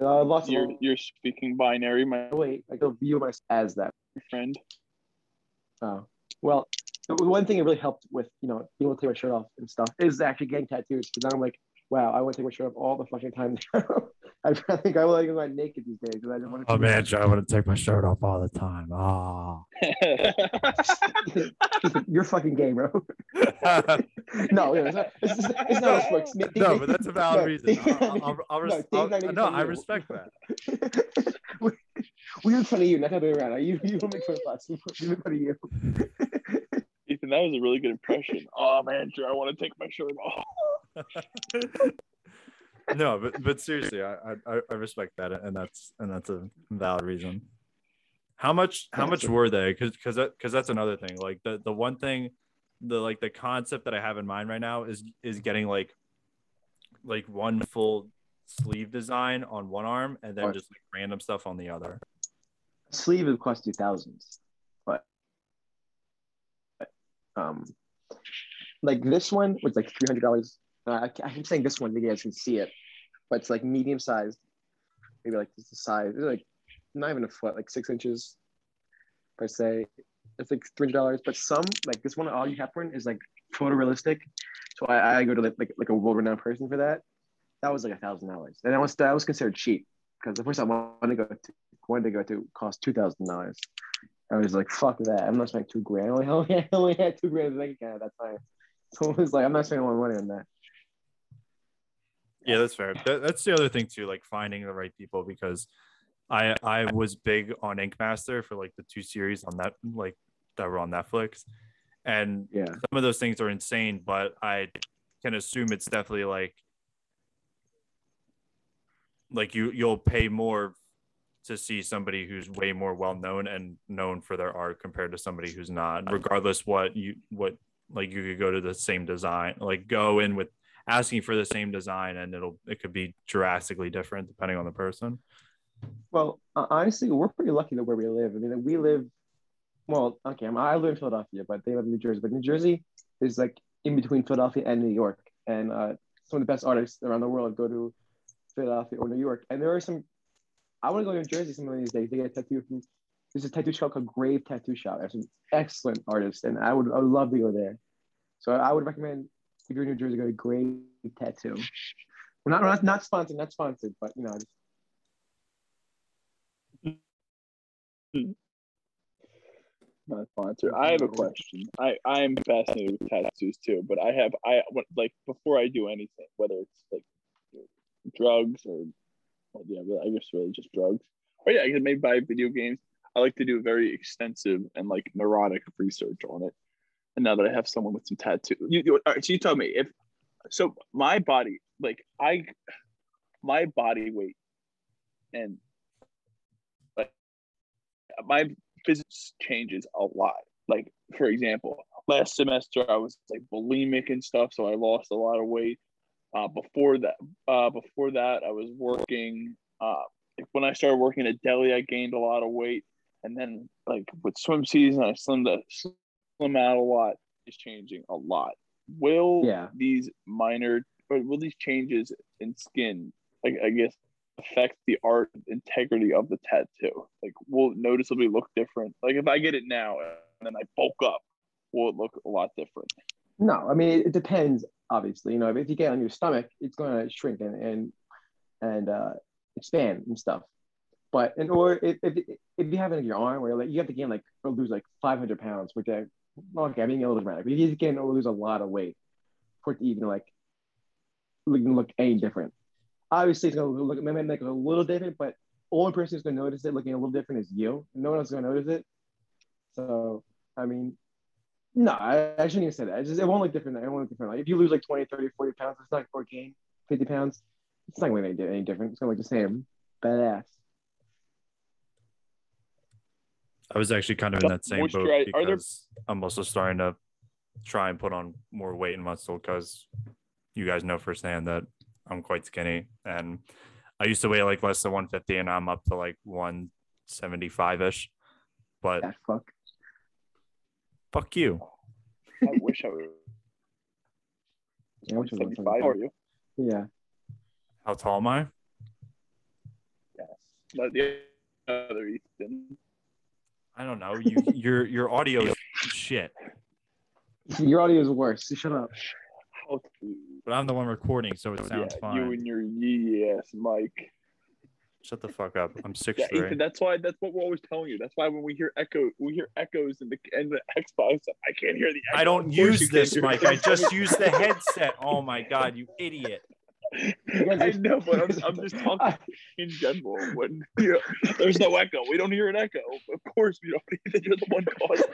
I lost You're you're speaking binary, my of weight. I still view myself as that. friend. Oh, well, one thing that really helped with, you know, being able to take my shirt off and stuff is actually getting tattoos. Because now I'm like, wow, I want to take my shirt off all the fucking time now. I I think I want to go naked these days. 'cause I just want to Oh man, Joe, I want to take my shirt off all the time. Oh. You're fucking gay, bro. no, it's not, it's, just- it's not a sports. no, but that's a valid No, reason. I'll, I'll, I'll, res- No, I'll- Dave's not no, I respect that. we, we make fun of you, not the other way around. You, you don't make fun of us. We make fun of you. Ethan, that was a really good impression. Oh man, Drew, I want to take my shirt off. No, but but seriously, I, I I respect that, and that's and that's a valid reason. How much how much were they? Because because that because that's another thing. Like the the one thing, the like the concept that I have in mind right now is is getting like like one full sleeve design on one arm and then just like random stuff on the other. sleeve would cost you thousands, but um, like this one was like three hundred dollars. Uh, I, I'm saying this one, you guys can see it, but it's like medium sized, maybe like this the size. It's like not even a foot, like six inches per se. It's like three hundred dollars, but some like this one, Audrey Hepburn is like photorealistic. So I, I go to like, like like a world renowned person for that. That was like a thousand dollars, and that was that was considered cheap because the first I wanted to go to wanted to go to cost two thousand dollars. I was like, fuck that. I'm not spending two grand. I only, I only, had two grand in the bank account at that time. So it was like, I'm not spending my money on that. Yeah, that's fair. That, that's the other thing too, like finding the right people because I I was big on Ink Master for like the two series on that like that were on Netflix. And Yeah. some of those things are insane, but I can assume it's definitely like like you you'll pay more to see somebody who's way more well known and known for their art compared to somebody who's not regardless what you what like you could go to the same design like go in with asking for the same design and it'll it could be drastically different depending on the person Well, uh, honestly, we're pretty lucky that where we live. I mean, we live, well, okay, I'm, I live in Philadelphia, but they live in New Jersey. But New Jersey is like in between Philadelphia and New York. And uh, some of the best artists around the world go to Philadelphia or New York. And there are some, I want to go to New Jersey some of these days they get a tattoo from, there's a tattoo shop called Grave Tattoo Shop. There's some excellent artists, and I would, I would love to go there. So I would recommend if you're in New Jersey, go to Grave Tattoo. We're not, we're not, not sponsored, not sponsored, but you know, Not sponsor. I have a question. I I am fascinated with tattoos too, but I have I like before I do anything, whether it's like drugs or well, yeah, I guess really just drugs. Or yeah, I maybe buy video games. I like to do very extensive and like neurotic research on it. And now that I have someone with some tattoo, you, you all right, so you tell me if so my body like I my body weight and like my physics changes a lot. Like for example, last semester I was like bulimic and stuff, so I lost a lot of weight. Uh, before that, uh, before that, I was working. Uh, like, when I started working at Delhi, I gained a lot of weight, and then like with swim season, I slimmed a, slim out a lot. is changing a lot. Will Yeah. these minor or will these changes in skin, like I guess, affect the art integrity of the tattoo? Like, will it noticeably look different? Like, if I get it now and then I bulk up, will it look a lot different? No, I mean it depends. Obviously, you know, if you get on your stomach, it's going to shrink and and and uh, expand and stuff. But and or if, if if you have it in your arm, where like you have to gain like or lose like 500 pounds, which I well, okay, I mean, a little dramatic, but he's going to lose a lot of weight for it to even like look, look any different. Obviously, it's going to look maybe it a little different, but only person who's going to notice it looking a little different is you. No one else is going to notice it. So, I mean, no, I, I shouldn't even say that. It's just, it won't look different. It won't look different. Like, if you lose like 20, 30, 40 pounds, it's not for gain 50 pounds. It's not going to make any different. It's going to look the same. Badass. I was actually kind of in that same boat Moisturize- are there- because I'm also starting to try and put on more weight and muscle because you guys know firsthand that I'm quite skinny and I used to weigh like less than 150 and I'm up to like 175 ish. But That fuck. fuck you. I wish I was Yeah, which was 75 for you. Yeah. How tall am I? Yes. Not the other Ethan. I don't know. You your your audio is shit. Your audio is worse. Shut up. But I'm the one recording, so it oh, sounds yeah, fine. you and your yes, Mike. Shut the fuck up. I'm six Yeah. Ethan. That's why. That's what we're always telling you. That's why when we hear echo, we hear echoes in the in the Xbox. I can't hear the. Echo. I don't use this mic. I just use the headset. Oh my god, you idiot. I know, but I'm, I'm just talking in general. When you know, there's no echo, we don't hear an echo. Of course, we don't. Ethan, you're the one causing.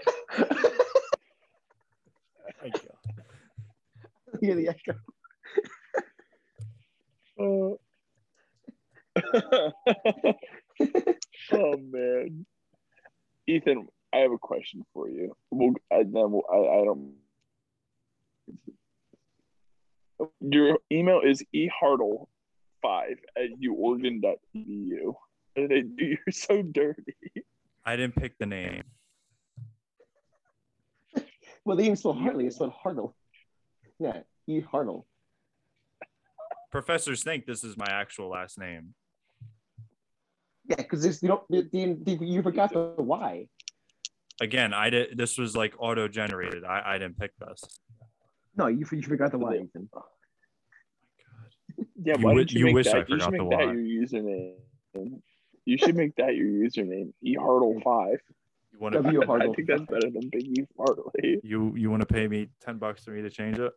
My God. Hear the echo. Uh, oh man, Ethan, I have a question for you. We'll, and then we'll, I, I don't. Your email is ehartle five at uoregon.edu. And they do you're so dirty. I didn't pick the name. Well, the even spell Hartley. It's spelled Hartle. Yeah, E Hartle. Professors think this is my actual last name. Yeah, because this you don't the, the, the- you forgot the Y. Again, I did. This was like auto generated. I, I didn't pick this. No, you, you forgot the Y, Ethan. Oh yeah, You why wi- you, you make wish I that? you should make that your username. You should make that your username. ehartle five. You want to W I Hartle. think that's better than Big E Hartley. you you want to pay me ten bucks for me to change it?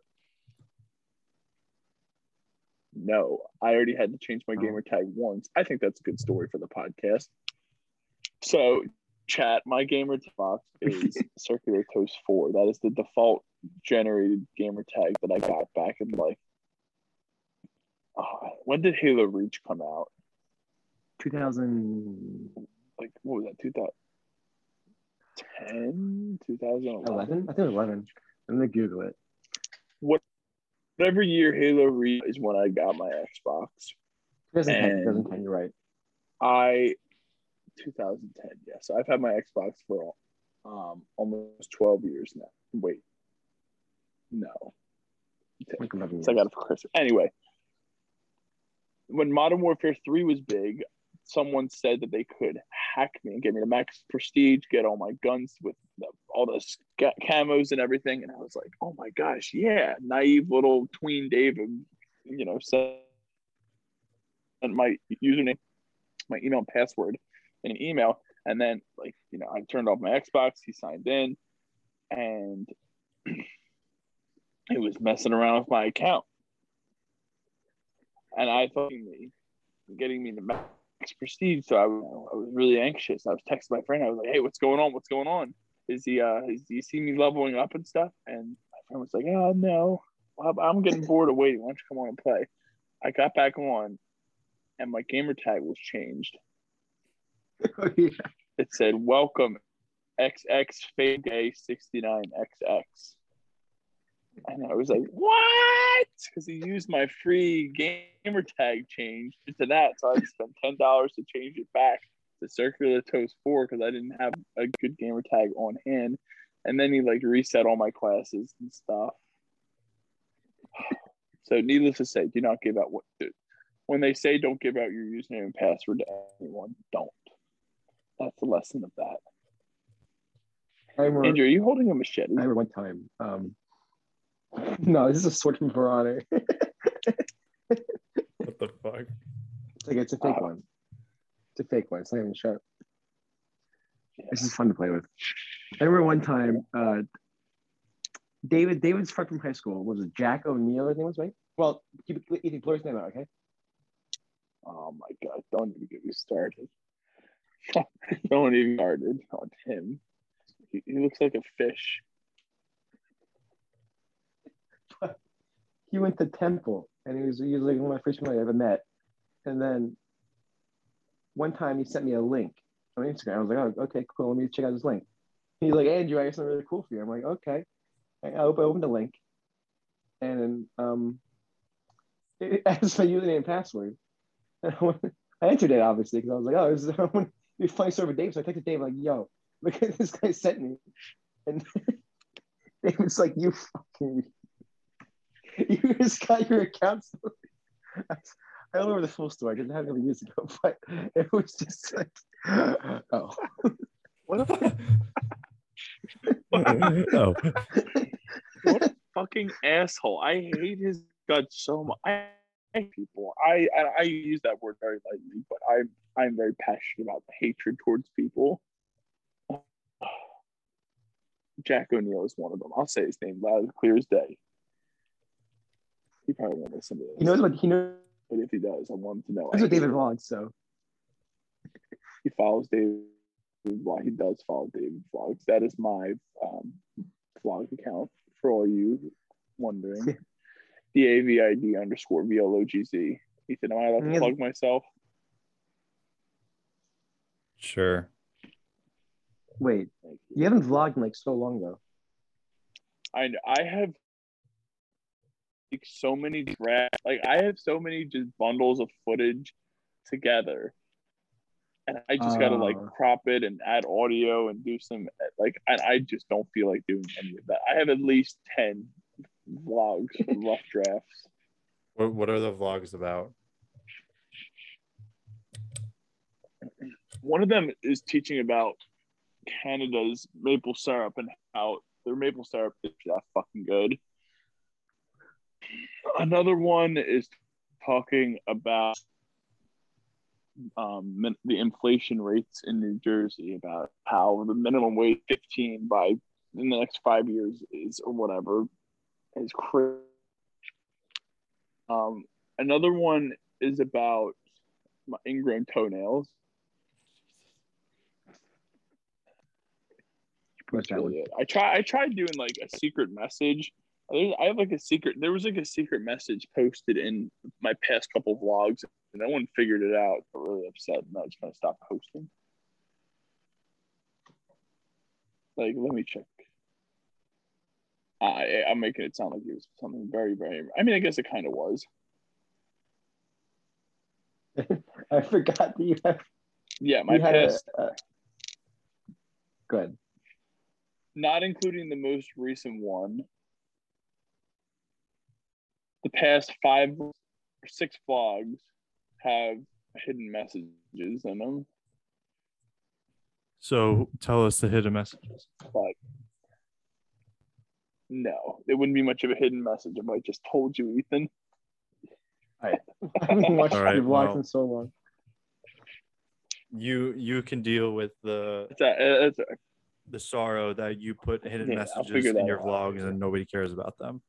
No, I already had to change my Oh. gamer tag once. I think that's a good story for the podcast. So, chat, my gamer tag box is Circular Toast 4. That is the default generated gamer tag that I got back in like. Oh, when did Halo Reach come out? 2000 Like, what was that? 2010? 2011? I think it 11. I'm gonna Google it. What whatever year Halo Reach is when I got my Xbox. 2010. And- 2010. You're right. I 2010. Yeah, so I've had my Xbox for um almost 12 years now. Wait, no, Like 11 so I got it for Christmas. Anyway, when Modern Warfare 3 was big, someone said that they could hack me and get me the max prestige, get all my guns with the, all the sca- camos and everything, and I was like, oh my gosh, yeah, naive little tween David, you know, sent my username, my email and password in an email, and then like you know, I turned off my Xbox, he signed in, and he was messing around with my account. And I thought me getting me the max prestige. So I, was- I was really anxious. I was texting my friend. I was like, "Hey, what's going on? What's going on? Is he? Uh, is do you see me leveling up and stuff?" And my friend was like, "Oh no, I'm- I'm getting bored of waiting. Why don't you come on and play?" I got back on, and my gamer tag was changed. Oh, yeah. It said, "Welcome, XX Fade Day 69XX." And I was like, "What?" Because he used my free gamer tag change to that, so I spent ten dollars to change it back to Circular Toast Four because I didn't have a good gamer tag on hand. And then he like reset all my classes and stuff. So, needless to say, do not give out what. When they say don't give out your username and password to anyone, don't. That's the lesson of that. I remember, Andrew, are you holding a machete? I remember one time. Um, no, this is a sword from For Honor. What the fuck? It's like it's a fake Uh, one. It's a fake one. It's not even sharp. Yeah. This is fun to play with. I remember one time uh, David. David's friend from high school was it Jack O'Neill? His name was right. Well, keep it. Ethan, blur his name out, okay? Oh my god! Don't even get me started. don't even started on him. He, he looks like a fish. He went to Temple, and he was he was like one of my first people I ever met. And then one time he sent me a link on Instagram. I was like, oh, okay, cool. Let me check out this link. He's like, Andrew, I got something really cool for you. I'm like, okay. I opened, the link, and um, it asked my username and password. I entered it obviously because I was like, oh, this is be funny with Dave. So I texted Dave like, yo, look at this guy sent me, and Dave was like, you fucking, you just got your account. story." I don't remember the full story. I didn't have it a couple years ago, but it was just like, oh, What a fuck- oh, what a fucking asshole! I hate his guts so much. I hate people. I, I I use that word very lightly, but I'm I'm very passionate about hatred towards people. Jack O'Neill is one of them. I'll say his name loud, clear as day. He probably won't listen to this. he knows what he knows but if he does, I want him to know. That's what David him. vlogs. So He follows David vlog. He does follow David vlogs. That is my um, vlog account for all you wondering. D A V I D underscore V L O G Z. Ethan, am I allowed to plug myself? sure. wait, you. you haven't vlogged in like so long though. I I have like so many drafts. like I have so many just bundles of footage together. And I just gotta like Oh. crop it and add audio and do some like and I just don't feel like doing any of that. I have at least ten vlogs, rough drafts. What What are the vlogs about? One of them is teaching about Canada's maple syrup and how their maple syrup is that fucking good. Another one is talking about um, the inflation rates in New Jersey, about how the minimum wage 15 by in the next five years is or whatever is crazy. Um, another one is about my ingrown toenails. What's that really it. I try I tried doing like a secret message. I have like a secret. There was like a secret message posted in my past couple vlogs, and no one figured it out. Got really upset, and I was gonna stop posting. Like, let me check. I I'm making it sound like it was something very very. I mean, I guess it kind of was. I forgot that you have. Yeah, my had a, past, uh, good. not including the most recent one. The past five or six vlogs have hidden messages in them. So tell us the hidden messages. Like, no, it wouldn't be much of a hidden message if I just told you, Ethan. I haven't watched All right, your vlogs well. in so long. You you can deal with the It's a, it's a, the sorrow that you put hidden Yeah, messages in your out. vlogs and nobody cares about them.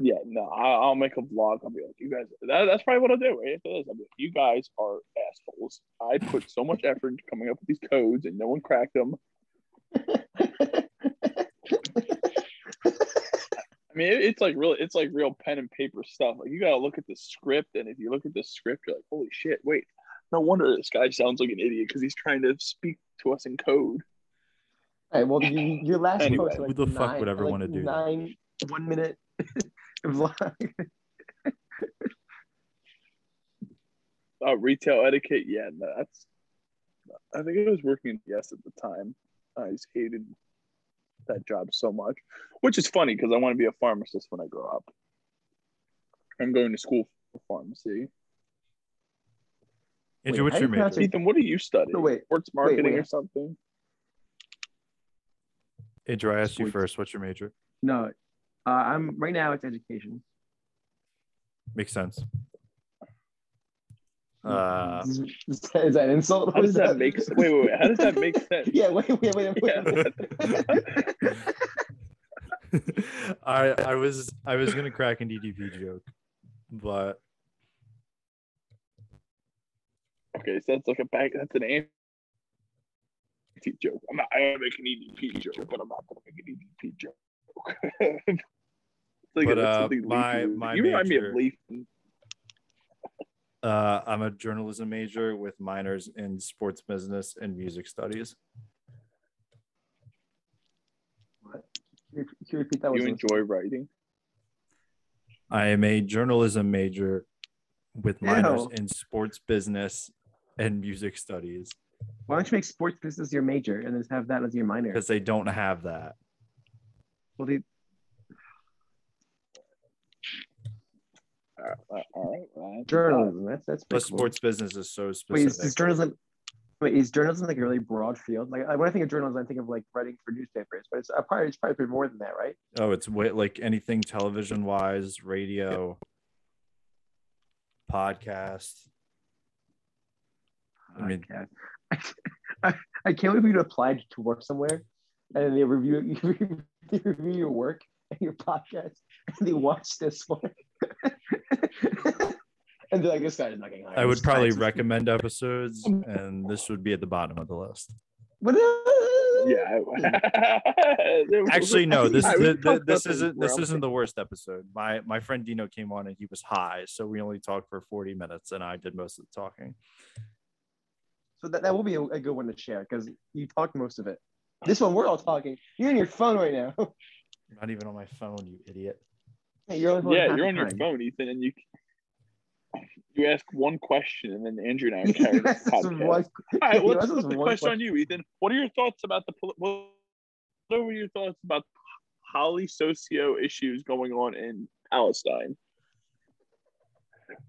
Yeah, no, I, I'll make a vlog. I'll be like, you guys, that, that's probably what I'll do. Right after this, I'll be like, you guys are assholes. I put so much effort into coming up with these codes and no one cracked them. I mean, it, it's like real. It's like real pen and paper stuff. Like you gotta look at the script, and if you look at the script, you're like, "Holy shit! Wait, no wonder this guy sounds like an idiot because he's trying to speak to us in code." All right. Well, you, your last Anyway, post, who like the fuck nine, would ever like wanna do that? nine one minute vlog. Uh, retail etiquette, yeah, no, that's. I think I was working at Yes at the time. I just hated that job so much, which is funny because I want to be a pharmacist when I grow up. I'm going to school for pharmacy. Andrew, Wait, what's your do you major? Ethan, what do you study? No, wait, Sports marketing wait. or something? Andrew, I asked you first. What's your major? No, uh, I'm right now. It's education. Makes sense. Uh, is, is that an insult? How does that make sense? Wait, wait, wait. How does that make sense? Yeah, wait, wait, wait, wait. Yeah. I I was I was gonna crack an EDP joke, but Okay, so that's like a back. That's an anti joke. I'm not. I make an EDP joke, but I'm not gonna make an EDP joke. It's like But, that's uh, my- my you remind me of Leaf. uh, I'm a journalism major with minors in sports business and music studies. Can you- can you repeat that? You one? enjoy writing. I am a journalism major with minors Ew. in sports business and music studies Why don't you make sports business your major and then just have that as your minor? because they don't have that. Well, they, Uh, uh, all right. journalism. That's that's But pretty cool. sports business is so Wait, is, specific. is journalism? Wait, is journalism like a really broad field? Like when I think of journalism, I think of like writing for newspapers, but it's uh, probably it's probably more than that, right? oh, it's way, like anything television wise, radio, podcast. I mean- Podcast. I, I can't believe you applied to work somewhere, and they review they review your work and your podcast, and they watch this one, and they're like, "This guy's not getting hired." I would probably guy's- recommend episodes, and this would be at the bottom of the list. What? Yeah. Actually, no. This I th- would this isn't this isn't the worst episode. My my friend Dino came on and he was high, so we only talked for forty minutes, and I did most of the talking. So that, that will be a, a good one to share because you talked most of it. This one, we're all talking. You're on your phone right now. I'm not even on my phone, you idiot. Hey, you're only Yeah, you're on your phone, Ethan, and you you ask one question, and then Andrew and I carry the Yes, this podcast. one- All right, you let's asked the one question on you, Ethan. What are your thoughts about the poli- what what were your thoughts about poly socio issues going on in Palestine?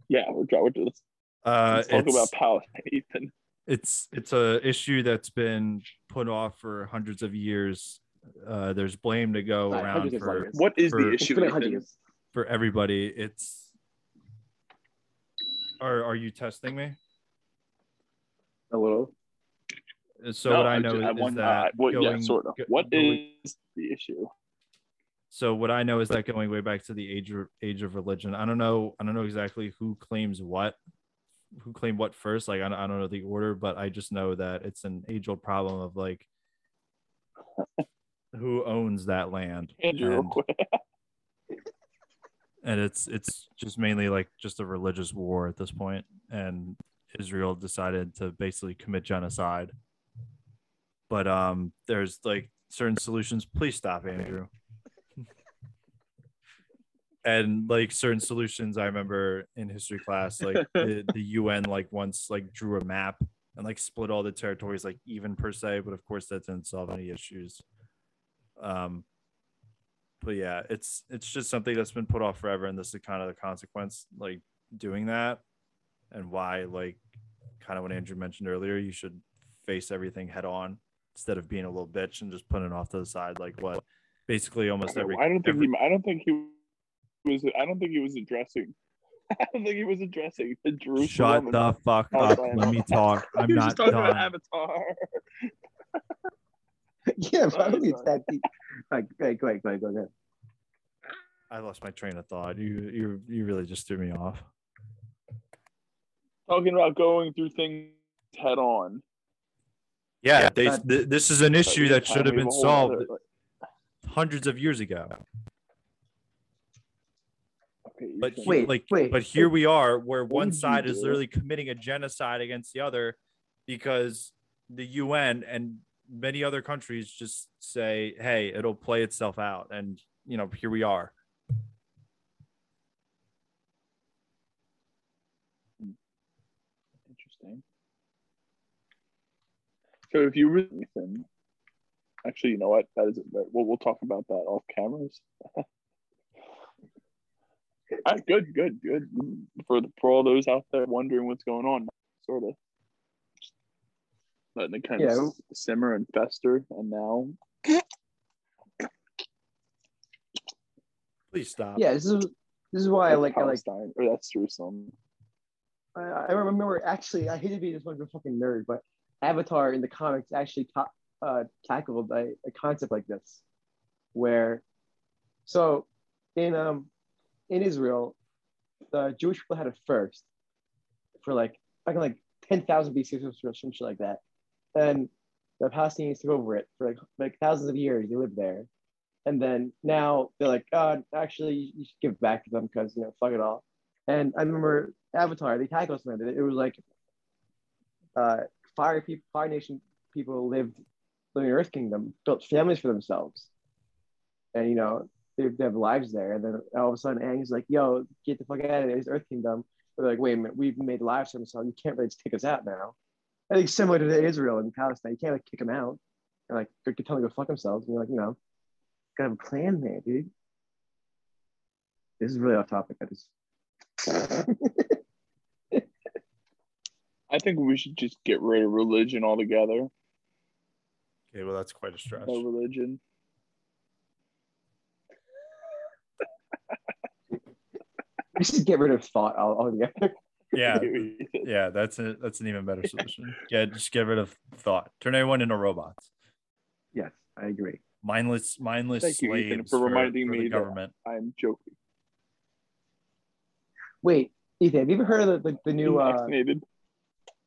Yeah, we're trying to let's, Uh, let's talk about Palestine, Ethan. It's it's a issue that's been put off for hundreds of years. Uh, there's blame to go Right, around for. What is For- the issue, been a Ethan? hundred years. for everybody. It's are are you testing me? A little. So No, what I know ju- is, I is that uh, well, yeah, going- sort of. What going- is the issue? so what I know is that going way back to the age of age of religion. I don't know. I don't know exactly who claims what, who claimed what first. Like I don't, I don't know the order, but I just know that it's an age old problem of like who owns that land, Andrew, and, and it's it's just mainly like just a religious war at this point, and Israel decided to basically commit genocide. But um, there's like certain solutions. Please stop, Andrew. And like certain solutions, I remember in history class, like the, the UN like once like drew a map and like split all the territories like even per se, but of course that didn't solve any issues. Um, but yeah, it's it's just something that's been put off forever, and this is kind of the consequence, like doing that, and why like kind of what Andrew mentioned earlier, you should face everything head on instead of being a little bitch and just putting it off to the side, like what basically almost every. I don't think every- he. I don't think he was. I don't think he was addressing. I don't think he was addressing the Jerusalem. Shut the fuck Oh, up. Let me talk. I'm he was not just talking done. about Avatar. yeah, but I don't Sorry, think it's that deep. Like, hey, go ahead, go ahead, go ahead. I lost my train of thought. You you you really just threw me off. talking about going through things head on. Yeah, they, th- this is an issue that should have been solved other- hundreds of years ago. But he- Wait, like, wait, but here we are, where one side is literally committing a genocide against the other, because the UN and many other countries just say, "Hey, it'll play itself out," and you know, here we are. Interesting. So if you really actually, you know what? That is we'll we'll talk about that off cameras. all right, good, good, good. For the, for all those out there wondering what's going on, sort of letting it kind Yeah. of simmer and fester, and now Please stop. Yeah, this is this is why I like I like Palestine or that's Jerusalem. I, I remember actually, I hate to be this much of a fucking nerd, but Avatar in the comics actually ta- uh, tackled a, a concept like this, where, so in um in Israel, the Jewish people had it first for like back in like ten thousand BC or some shit like that, and the Palestinians took over it for like like thousands of years. They lived there, and then now they're like, God, actually, you should give back to them because you know, fuck it all. And I remember Avatar, they tackled something. It was like uh, fire people, Fire Nation people lived living in Earth Kingdom, built families for themselves, and you know they, they have lives there. And then all of a sudden, Aang's like, "Yo, get the fuck out of there! It's Earth Kingdom." But They're like, "Wait a minute, we've made lives for themselves. You can't really just kick us out now." I think similar to Israel and Palestine, you can't like kick them out and like go tell them to go fuck themselves. And you're like, you know, gotta have a plan there, dude. This is really off topic. I just I think we should just get rid of religion altogether. Okay, well that's quite a stretch. No religion. We should get rid of thought all- altogether. Yeah, yeah, that's a that's an even better solution. Yeah, just get rid of thought. Turn everyone into robots. Yes, I agree. Mindless, mindless Thank you, Ethan, slaves for reminding for me the that- government. I'm joking. Wait, Ethan, have you ever heard of the, the, the new? Uh, vaccinated.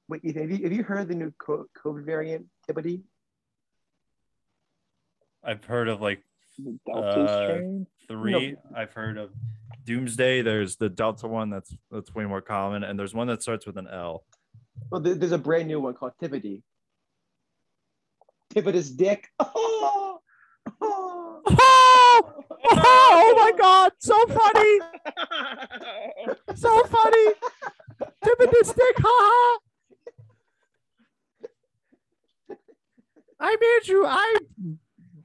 wait, Ethan, have you, have you heard of the new COVID variant, Tibbity? I've heard of like The Delta uh, strain. three. I've heard of Doomsday. There's the Delta one that's that's way more common, and there's one that starts with an L. Well, there's a brand new one called Tibbity. Tibbet's dick. Oh, oh, Oh, oh my God! So funny, so funny. Timothy stick, haha. I made you. I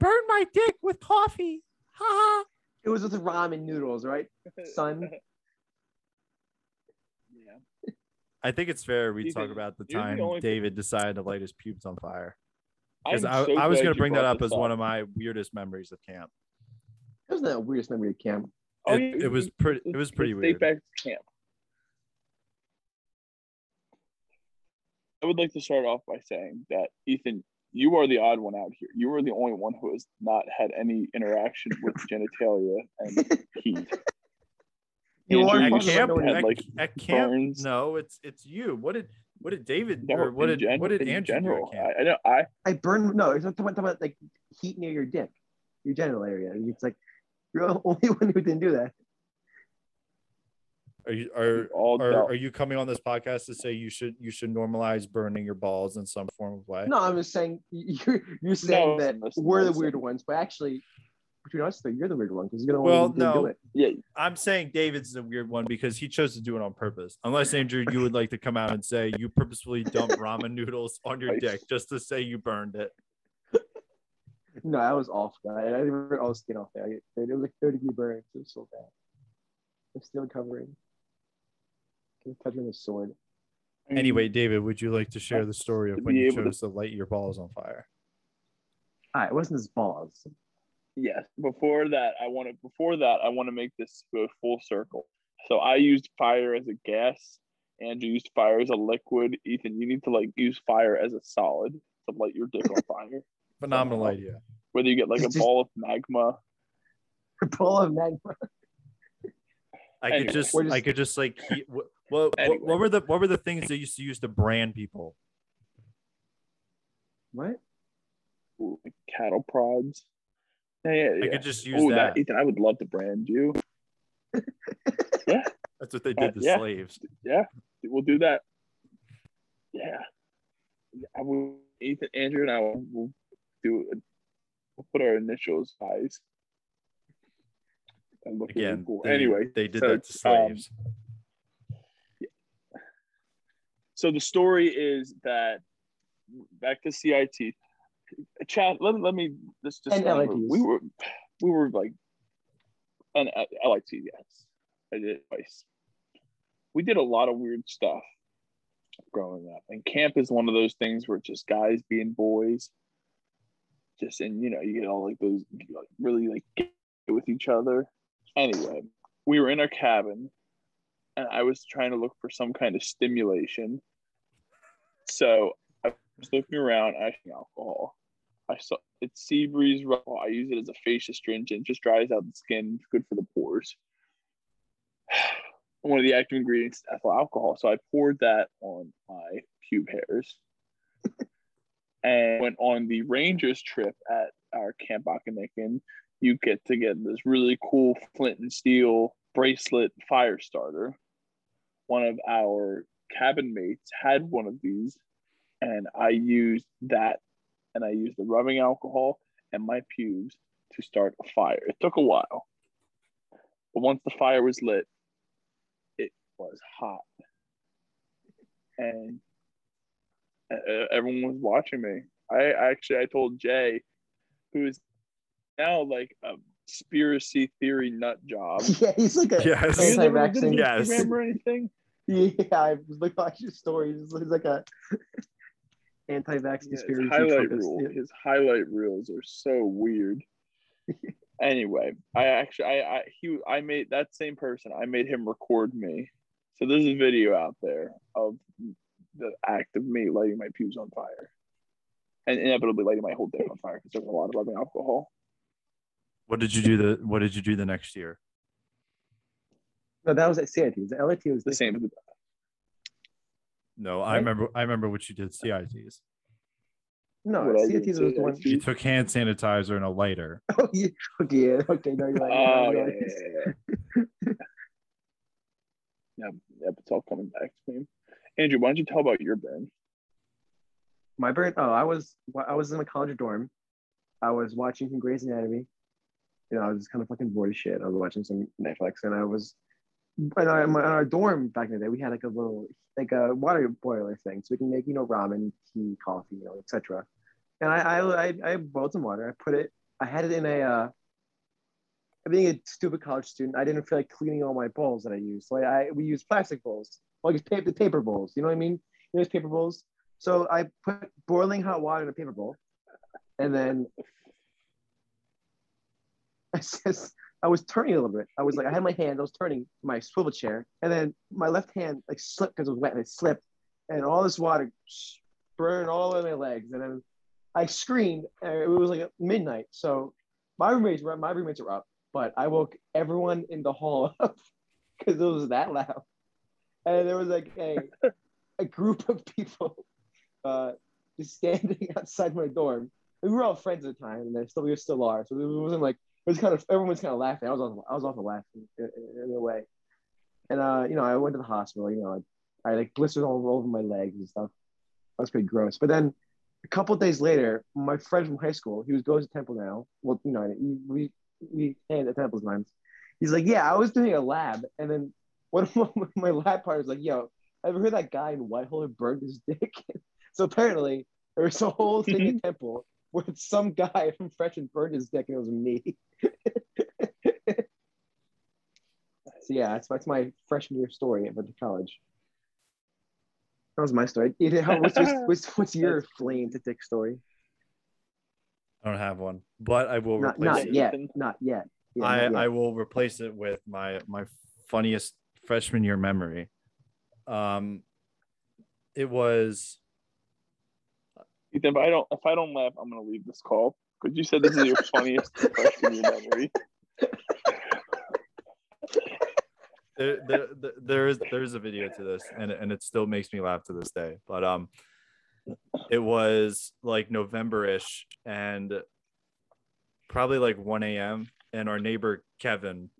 burned my dick with coffee. Haha. It was with ramen noodles, right, son? Yeah. I think it's fair we Ethan, talk about the you're the time only- David decided to light his pubes on fire. Because I'm so I was going to bring that up this as one of my weirdest memories of camp. That was the weirdest memory of camp. Oh, it, yeah, it was pretty. It was pretty weird. Take back to camp. I would like to start off by saying that Ethan, you are the odd one out here. You are the only one who has not had any interaction with genitalia and heat. You Andrew, are At part of you it, camp, no had at, like at camp, burns. no, it's it's you. What did what did David No, or what did gen- what did in Andrew general? do at camp? I, I know. I I burned. No, it's not talking about, like heat near your dick, your genital area. It's like you're the only one who didn't do that. Are you are all are, are you coming on this podcast to say you should you should normalize burning your balls in some form of way? No, I'm just saying you're you're saying No, that listen, we're the listen. weird ones, but actually, between us, though, you're the weird one because you're the Well, one who no. do it. yeah. I'm saying David's the weird one because he chose to do it on purpose. Unless Andrew, you would like to come out and say you purposefully dumped ramen noodles on your Nice. dick just to say you burned it. No, I was off. I, I didn't rip all skin off there. It was like 30 degree burns. It was so bad. I'm still recovering. Can touch me with a sword. Anyway, David, would you like to share the story of when you able to- chose to light your balls on fire? All right, it wasn't his balls. Yes. Before that, I want to. Before that, I want to make this go full circle. So I used fire as a gas. Andrew used fire as a liquid. Ethan, you need to like use fire as a solid to light your dick on fire. Phenomenal Somehow. idea. Whether you get like a ball of magma. Ball of magma. I Anyway, could just, just- I could just like, heat, what, what, Anyway. what were the, what were the things they used to use to brand people? What? ooh, like cattle prods. Yeah, yeah, I could just use Oh, that. that Ethan, I would love to brand you. Yeah. That's what they did to yeah. slaves. Yeah, we'll do that. Yeah, I will. Ethan, Andrew, and I will we'll do. it. We'll put our initials eyes. And look Again, cool. they, anyway, they did so, that to um, slaves. So the story is that back to CIT. Chad, let, let me just just And LITs. we were we were like and uh, LIT, yes. I did twice. We did a lot of weird stuff growing up. And camp is one of those things where it's just guys being boys. Just and you know, you get all like those like, really like get with each other. Anyway, we were in our cabin and I was trying to look for some kind of stimulation. So I was looking around, I think alcohol. I saw it's sea breeze raw. I use it as a face astringent, just dries out the skin, good for the pores. One of the active ingredients is ethyl alcohol. So I poured that on my pube hairs and went on the Rangers trip at our Camp Akanikin. You get to get this really cool flint and steel bracelet fire starter. One of our cabin mates had one of these, and I used that and I used the rubbing alcohol and my pubes to start a fire. It took a while, but once the fire was lit, it was hot, and uh, everyone was watching me. I actually I told Jay, who is now like a conspiracy theory nut job. Yeah, he's like a Yes. You anti-vaccine. did Yes. Instagram or anything? Yeah, I was looking at your stories. He's like a anti-vax Yeah, his conspiracy. highlight Trumpist. reel. Yeah. His highlight reels are so weird. anyway, I actually I, I he I made that same person. I made him record me. So there's a video out there of the act of me lighting my pubes on fire, and inevitably lighting my whole dick on fire because there's a lot of rubbing alcohol. What did you do the What did you do the next year? No, that was at CIT. The LIT was The same. No, I remember. I remember what you did. CITs. No, What I did was the one. CIT. You took hand sanitizer and a lighter. Oh yeah. Okay. Yeah. Okay. No, you're right. Oh you're yeah, right. yeah, yeah. Yep, yep, it's all coming back to me. Andrew, why don't you tell about your burn? My burn. Oh, I was I was in a college dorm. I was watching some Grey's Anatomy. You know, I was just kind of fucking bored as shit. I was watching some Netflix, and I was. In our, in our dorm back in the day, we had like a little like a water boiler thing, so we can make you know ramen, tea, coffee, you know, etc. And I, I I I boiled some water. I put it. I had it in a. Uh, being a stupid college student, I didn't feel like cleaning all my bowls that I used. So I, I we used plastic bowls, like paper paper bowls. You know what I mean? You know, paper bowls. So I put boiling hot water in a paper bowl, and then I says I was turning a little bit. I was like I had my hand, I was turning my swivel chair, and then my left hand like slipped because it was wet and it slipped, and all this water burned all over my legs, and then I screamed. And it was like midnight, so my roommates were my roommates were up, but I woke everyone in the hall up because it was that loud, and there was like a a group of people uh, just standing outside my dorm. We were all friends at the time, and they still we still are. So it wasn't like was kind of everyone's kind of laughing. I was also I was also laughing in, in, a way. And uh, you know, I went to the hospital. You know, I, I like blisters all over my legs and stuff. That was pretty gross. But then a couple of days later, my friend from high school, he was goes to Temple now. Well, you know, we we hang at Temple sometimes. He's like, yeah, I was doing a lab, and then one of my, my lab partners like, yo, I ever heard that guy in Whitehall who burned his dick? so apparently there was a whole thing in Temple where some guy from Fresh and burned his dick and it was me. so yeah, that's, that's my freshman year story about the college. That was my story. What's, what's, what's, what's your flame to dick story? I don't have one, but I will Not, replace not it. yet. Not yet. Yeah, I, not I will replace it with my my funniest freshman year memory. Um, it was Ethan, if I don't if I don't laugh, I'm gonna leave this call. Because you said this is your funniest freshman year memory. there, there, there- there is there is a video to this, and and it still makes me laugh to this day. But um, it was like November-ish, and probably like 1 a.m. And our neighbor Kevin,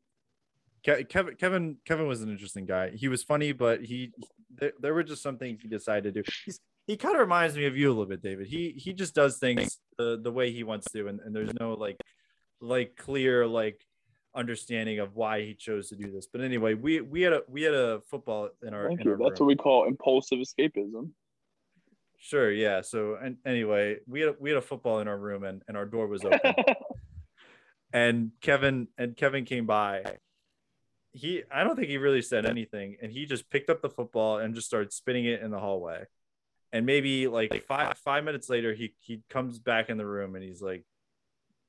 Ke- Kevin, Kevin, Kevin was an interesting guy. He was funny, but he there, there were just some things he decided to do. He's, he kind of reminds me of you a little bit, David. He he just does things the the way he wants to, and, and there's no like like clear like understanding of why he chose to do this. But anyway, we we had a we had a football in our Thank in you. our That's room. what we call impulsive escapism. Sure, yeah. So and anyway, we had we had a football in our room and, and our door was open. and Kevin and Kevin came by. He I don't think he really said anything and he just picked up the football and just started spinning it in the hallway. And maybe like five five minutes later he he comes back in the room and he's like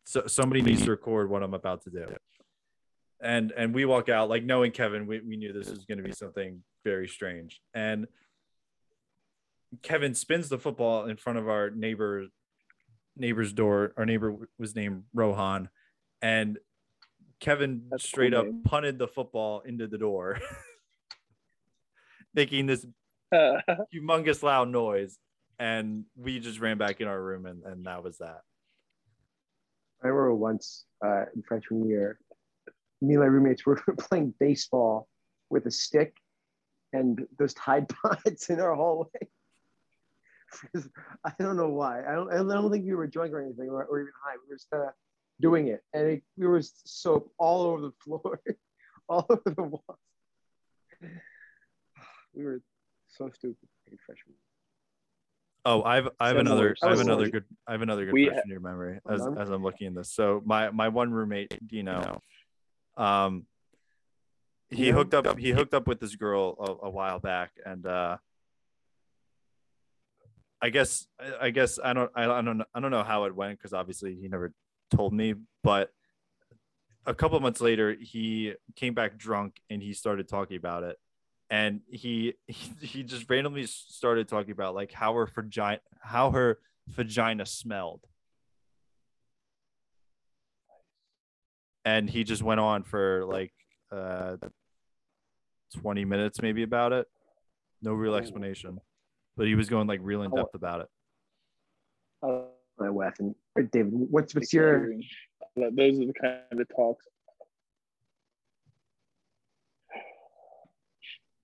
so somebody needs to record what I'm about to do. and and we walk out like knowing Kevin, we, we knew this was going to be something very strange. And Kevin spins the football in front of our neighbor neighbor's door. Our neighbor was named Rohan, and Kevin That's straight cool up name. punted the football into the door, making this humongous loud noise. And we just ran back in our room, and, and that was that. I remember once uh, in freshman year, me and my roommates were playing baseball with a stick and those Tide Pods in our hallway. I don't know why. I don't. I don't think we were drunk or anything, or, or even high. We were just kind of doing it, and it, we were soap all over the floor, all over the walls. We were so stupid in freshman. Oh, I've I have Seven another. I have another good I have another good We freshman year memory as as I'm looking in this. So my my one roommate, Dino, um, he Dino? hooked up he hooked up with this girl a, a while back, and uh, I guess I- I guess I don't I, I don't I don't know how it went because obviously he never told me, but a couple months later he came back drunk and he started talking about it and he he, he just randomly started talking about like how her vagina how her vagina smelled. And he just went on for like uh 20 minutes maybe about it. No real explanation but he was going like real in depth about it. Uh, My wife and or David, what's what's your Those are the kind of talks.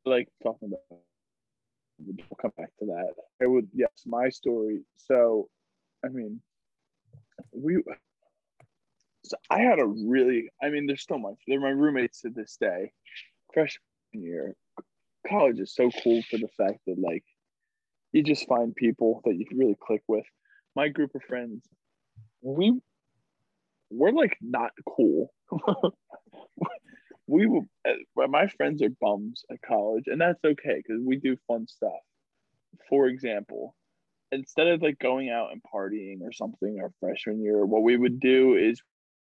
Like talking about. We'll come back to that. I would yes, my story. So, I mean, we. So I had a really. I mean, there's so much. They're my roommates to this day. Freshman year, college is so cool for the fact that like, you just find people that you can really click with. My group of friends, we we're like not cool. we will, uh, my friends are bums at college, and that's okay because we do fun stuff. For example, instead of like going out and partying or something our freshman year, what we would do is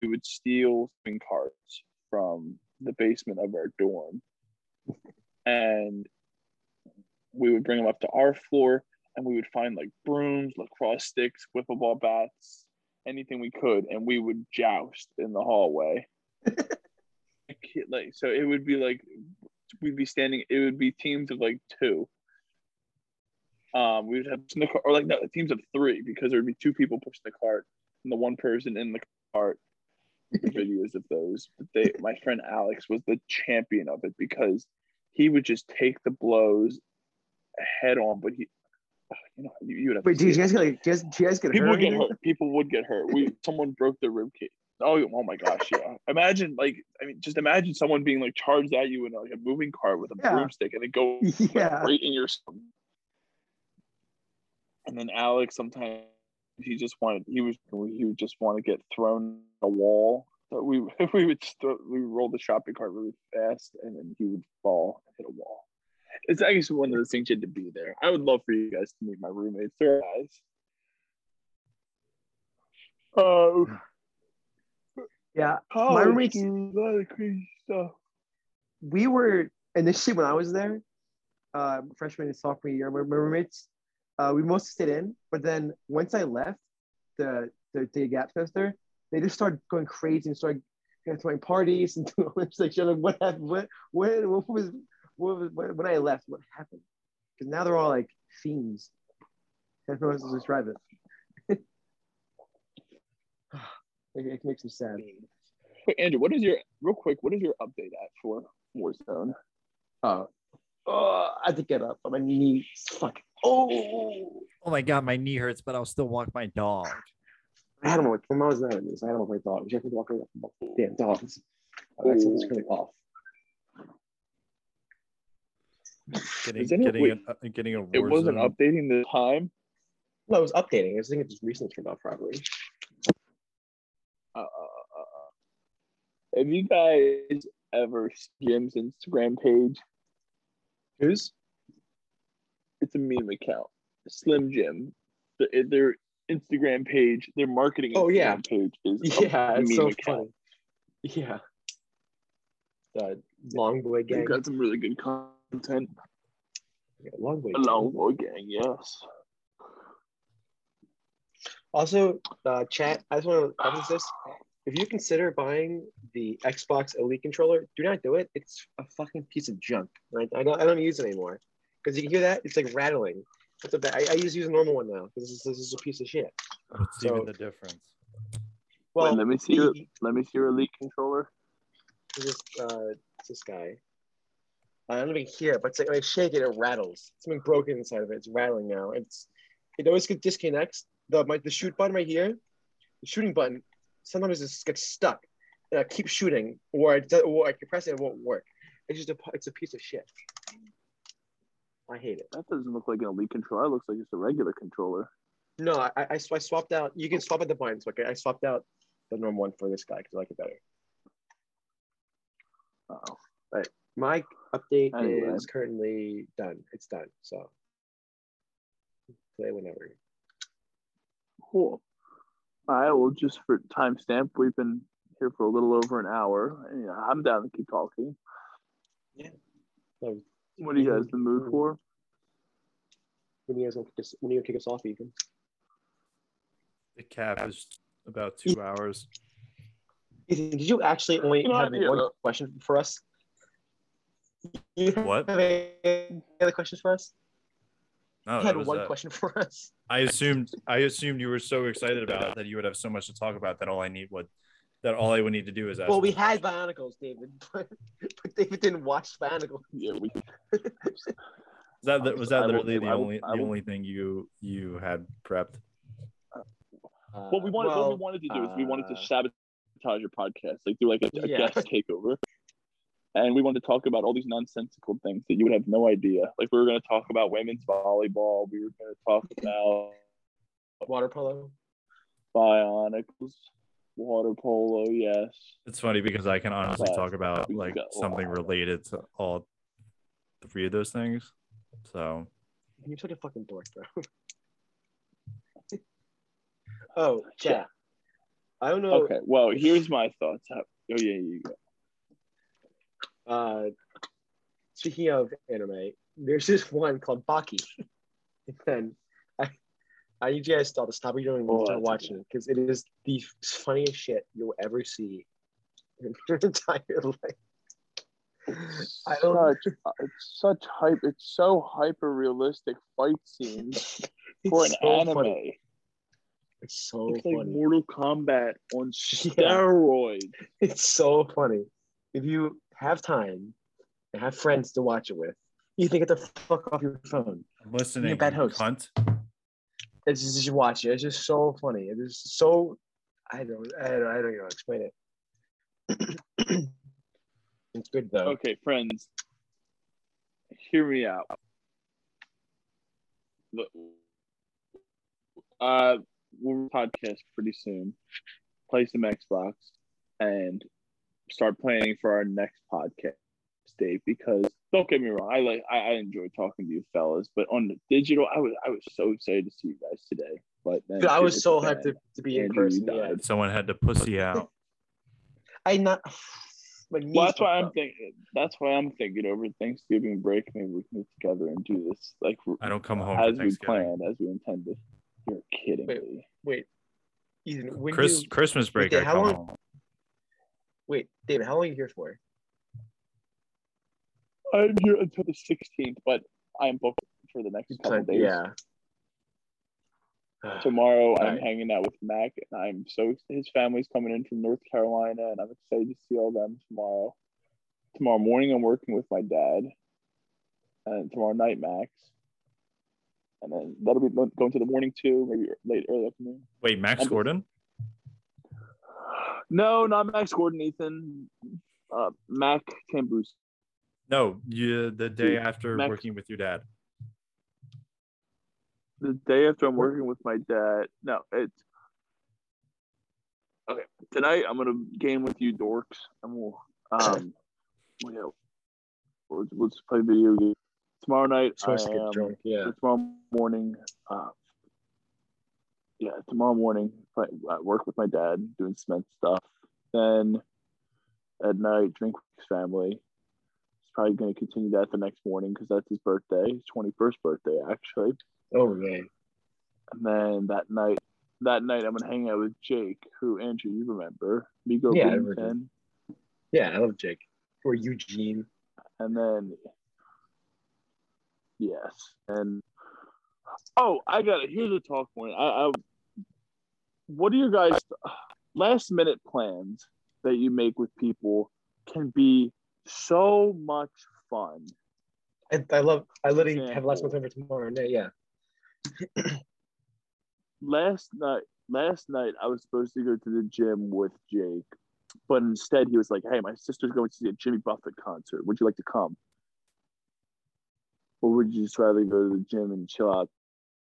we would steal shopping carts from the basement of our dorm, and we would bring them up to our floor, and we would find like brooms, lacrosse sticks, wiffle ball bats, anything we could, and we would joust in the hallway. Like, like so, it would be like we'd be standing. It would be teams of like two. Um, we would have in the car, or like no, teams of three because there would be two people pushing the cart and the one person in the cart. videos of those, but they, my friend Alex was the champion of it because he would just take the blows head on. But he, you know, you, you would have to wait? Do you guys get like? Do you guys, do you guys get People hurt? would get hurt. People would get hurt. We someone broke their rib cage. Oh, oh my gosh, yeah. Imagine like I mean, just imagine someone being like charged at you in like a moving car with a Yeah. broomstick and it goes Yeah. right in your. And then Alex sometimes he just wanted he was he would just want to get thrown a wall. So we we would st- we would roll the shopping cart really fast and then he would fall and hit a wall. It's actually one of those things you had to be there. I would love for you guys to meet my roommates. They're guys. Oh, Yeah. college, roommates- dude, a lot of crazy stuff. we were initially when I was there, uh, freshman and sophomore year, my, my roommates, uh, we mostly stayed in. But then once I left the the, the gap semester, they just started going crazy and started you know, throwing parties and doing all this like what happened? What what what was what was when when I left? What happened? Because now they're all like fiends. I know to describe it. It, it makes me sad. Wait, Andrew, what is your real quick? What is your update at for Warzone? Oh, oh, I had to get up on my knees. Fuck. Oh. oh my god my knee hurts but i'll still walk my dog I had him with when I was nine years. I had him with my dog. You have to walk around with damn dogs. Oh, that's what's really off. getting Is anyone- getting wait, a, uh, getting a It wasn't Warzone- updating the time. No, I was updating. I was thinking it just recently turned off probably. Have you guys ever seen Jim's Instagram page? Who's? It's a meme account. Slim Jim. The- Their Instagram page, their marketing Oh, Instagram yeah. page is a Yeah, it's so account. funny. Yeah. the Long Boy Gang. We've got some really good content. Long Boy. A long boy gang, yes. Also, uh, chat. I just want to preface this. If you consider buying the Xbox Elite controller, do not do it. It's a fucking piece of junk. Right? I don't. I don't use it anymore because you can hear that. It's like rattling. It's a bad, I, I just use a normal one now because this, this is a piece of shit. What's So- even the difference? Well, Wait, let me see your let me see your elite controller. this uh it's this guy. I don't even hear it, but it's like when I shake it, it rattles. Something broken inside of it. It's rattling now. It's it always gets disconnects. The my the shoot button right here, the shooting button, sometimes it just gets stuck. And I keep shooting, or does, or I press it, it won't work. It's just a it's a piece of shit. I hate it. That doesn't look like an elite controller. It looks like just a regular controller. No, I, I, I swapped out. You can swap out the buttons. Okay, I swapped out the normal one for this guy because I like it better. Oh, My update Anyway. is currently done. It's done. So play whenever. cool. All right. Well, just for timestamp, we've been here for a little over an hour. And, yeah, I'm down to keep talking. So, What are you guys in the mood for? when you guys gonna kick us, when are you gonna kick us off, Ethan? The cap is about two hours. Ethan, did you actually only You know, have one question for us? You What? have any other questions for us? No, you had was one it. question for us. I assumed I assumed you were so excited about it that you would have so much to talk about that all I need would that all I would need to do is ask. Well, we you. had Bionicles, David, but, but David didn't watch Bionicles. Yeah, we. Was that the- was that I will- literally the will- only I the only thing you you had prepped? What we wanted, what we wanted to do is we wanted to uh, sabotage your podcast, like do like a, a Yeah. guest takeover, and we wanted to talk about all these nonsensical things that you would have no idea. Like we were going to talk about women's volleyball, we were going to talk about water polo. bionicles, water polo. Yes, It's funny because I can honestly But talk about like something related to all three of those things. So You're such a fucking dork, bro. oh, yeah. I don't know. Okay. Well, here's my thoughts. Oh yeah, you go. Uh, speaking of anime, there's this one called Baki, and I, I need you guys to stop what you're doing Oh, start watching it because it is the funniest shit you'll ever see in your entire life. I don't. Such, uh, it's such hype. It's so hyper realistic fight scenes for an so anime. funny. It's so It's like. Mortal Kombat on Yeah. steroids. It's so funny. If you have time and have friends to watch it with, you can get the fuck off your phone. I'm listening. bad you host. Cunt. It's just you watch it. It's just so funny. It is so I don't I don't, I don't know how to explain it. it's good though. Okay, friends, hear me out. Look, Uh, we'll podcast pretty soon. Play some Xbox and start planning for our next podcast date. Because don't get me wrong, I like I, I enjoy talking to you fellas, but on the digital, I was I was so excited to see you guys today. But then Dude, I was so the hyped to, to be in Andrew, you person. Yeah. Someone had to pussy out. I not my knees Well, that's why fucked I'm up. thinking. That's why I'm thinking over Thanksgiving break. Maybe we can get together and do this like I don't come home as we planned, as we intended. You're kidding Wait, me. Wait. Ethan, when Chris you Christmas break. Dave, I how come long- home. Wait, David, how long are you here for? I'm here until the 16th, but I'm booked for the next couple days. Yeah. Tomorrow, I'm Right. hanging out with Mac, and I'm so his family's coming in from North Carolina, and I'm excited to see all them tomorrow. Tomorrow morning, I'm working with my dad, and tomorrow night, Max, and then that'll be going to the morning too, maybe late early afternoon. Wait, Max I'm- Gordon? No, not Max Gordon, Ethan. Uh, Mac Tambus. No, you the day Dude, after Max- working with your dad. The day after I'm working with my dad. No, it's okay. Tonight I'm gonna game with you dorks, and we'll um, well, yeah, we'll, we'll just play video games. Tomorrow night, Supposed to I get am- drunk. Yeah. tomorrow morning, uh, yeah, tomorrow morning, uh, work with my dad doing cement stuff. Then at night, drink with his family. He's probably going to continue that the next morning because that's his birthday, his 21st birthday, actually. Oh man. And then that night, that night I'm gonna hang out with Jake, who Andrew you remember, Migo Yeah, I remember Yeah, I love Jake. Or Eugene. and then yes, and oh, I got it. Here's a talk point. I, I what are your guys' last minute plans that you make with people can be so much fun. I, I love I literally Yeah. have last month over tomorrow. Yeah, yeah. last night last night I was supposed to go to the gym with Jake, but instead he was like, Hey, my sister's going to see a Jimmy Buffett concert. Would you like to come? Or would you just rather go to the gym and chill out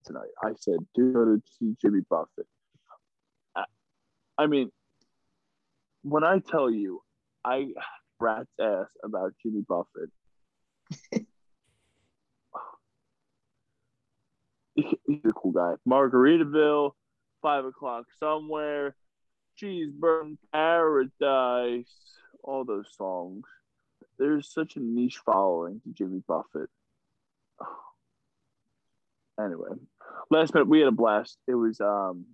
tonight? I said, do go to see Jimmy Buffett. I, mean, when I tell you I rat's ass about Jimmy Buffett. he's a cool guy. Margaritaville, five o'clock somewhere, cheeseburger paradise, all those songs. There's such a niche following to Jimmy Buffett. Anyway, last minute we had a blast. It was um,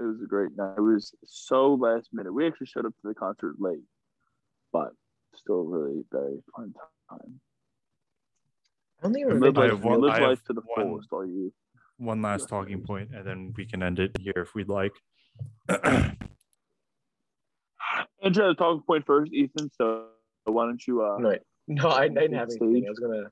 it was a great night. It was so last minute. We actually showed up to the concert late, but still really very fun time. I don't think I've ever Live been to life, have one- live I have life to the one- fullest, all you. One last talking point, and then we can end it here if we'd like. Andrew had a talking point first, Ethan. So why don't you? Uh, No, no, I, I didn't have Stage. anything. I was gonna,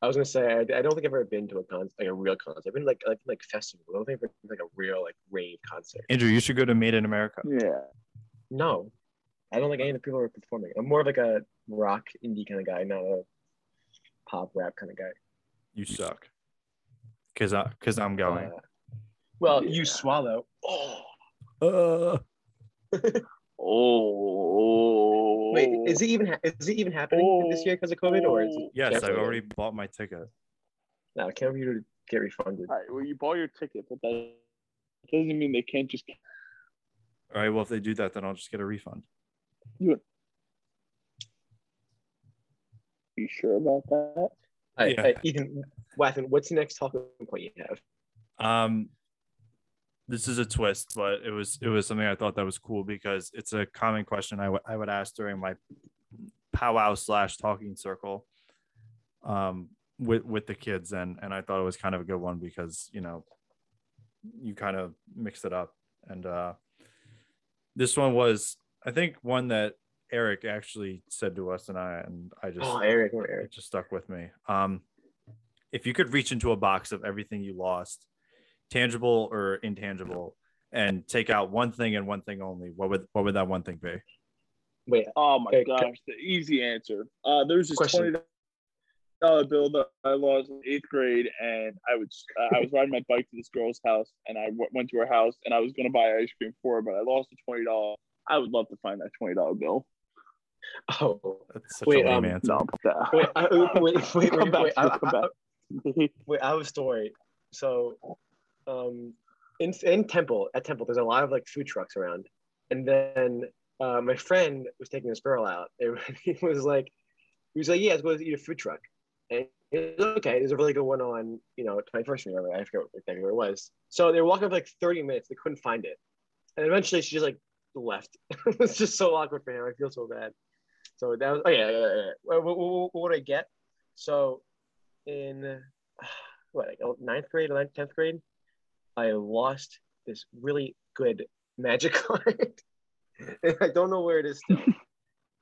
I was gonna say I, I don't think I've ever been to a concert, like a real concert. I've been like like like festival. I don't think I've been to, like a real like rave concert. Andrew, you should go to Made in America. Yeah. No, I don't think any of the people are performing. I'm more of like a rock indie kind of guy, not a pop rap kind of guy. You suck. Cause I, cause I'm going. Uh, well, Yeah. you swallow. Oh, Uh, Oh. wait, is it even ha- is it even happening this year because of COVID, or is it yes, canceled I've already bought my ticket. No, I can't wait to get refunded. All right. Well, you bought your ticket, but that doesn't mean they can't just. All right. Well, if they do that, then I'll just get a refund. You You sure about that? All right, Yeah. all right, Ethan, Wathen, what's the next talking point you have? Um, this is a twist, but it was it was something I thought that was cool because it's a common question I would I would ask during my powwow slash talking circle, um, with with the kids, and and I thought it was kind of a good one because you know, you kind of mix it up, and uh, this one was I think one that Eric actually said to us, and I and I just Oh, Eric, Eric. just stuck with me. Um, if you could reach into a box of everything you lost, tangible or intangible, and take out one thing and one thing only, what would what would that one thing be? Wait, Oh my Okay, gosh, the easy answer. Uh, there's this Question. twenty dollar bill that I lost in eighth grade, and I was uh, I was riding my bike to this girl's house, and I w- went to her house, and I was gonna buy ice cream for her, but I lost the twenty dollar. I would love to find that twenty dollar bill. oh, That's such Wait, a lame um, answer. No, wait, I, wait, wait, wait, Come wait, back wait, to I, it, come I- back. wait, I have a story. So, um, in in Temple at Temple, there's a lot of like food trucks around, and then uh, my friend was taking this girl out. and he was like, he was like, yeah, let's go eat a food truck. And was okay. There's a really good one on you know 21st Street. Whatever. I forget what, exactly where it was. So they were walking for like 30 minutes. They couldn't find it, and eventually she just like left. it was just so awkward for him. I feel so bad. So that was oh yeah. yeah, yeah. What, what, what, did I get? So in what like oh, ninth grade, ninth, tenth grade, I lost this really good magic card. and I don't know where it is still.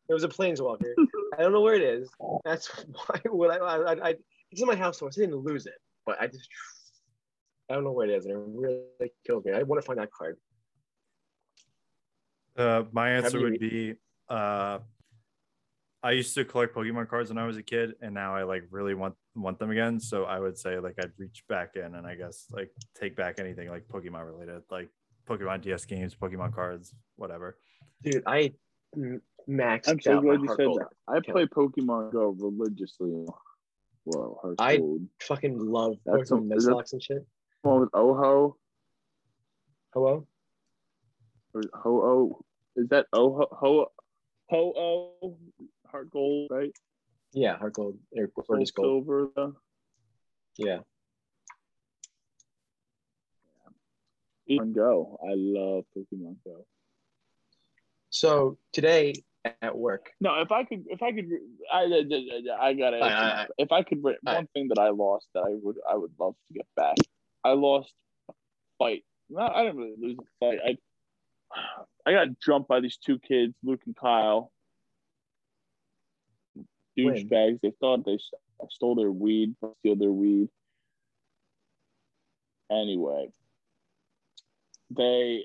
It was a planeswalker. I don't know where it is. That's why when I, I, I, it's in my house, so I didn't lose it, but I just I don't know where it is, and it really kills me. I want to find that card. Uh, my answer would be uh, I used to collect Pokemon cards when I was a kid, and now I like really want want them again. So I would say like I'd reach back in and I guess like take back anything like Pokemon related, like Pokemon DS games, Pokemon cards, whatever. Dude, I maxed I'm so out my glad you said gold. that. I play Pokemon Go religiously. Whoa, heart I- gold. Fucking love That's Pokemon a- is Nuzlocke and shit. One with Oho Hello? or Ho Oh. Is that Oho Ho Ho Oh, Heart Gold, right? Yeah, Heart Gold or Gorgeous Gold. Silver. Yeah. Pokemon Go. I love Pokemon Go. So today at work, No, if I could, if I could, I, I, I gotta. I- I- I- if I could, one thing that I lost that I would, I would love to get back. I lost a fight. Not, I didn't really lose a fight. I, I got jumped by these two kids, Luke and Kyle. Douchebags. They thought they stole their weed, steal their weed. Anyway, they.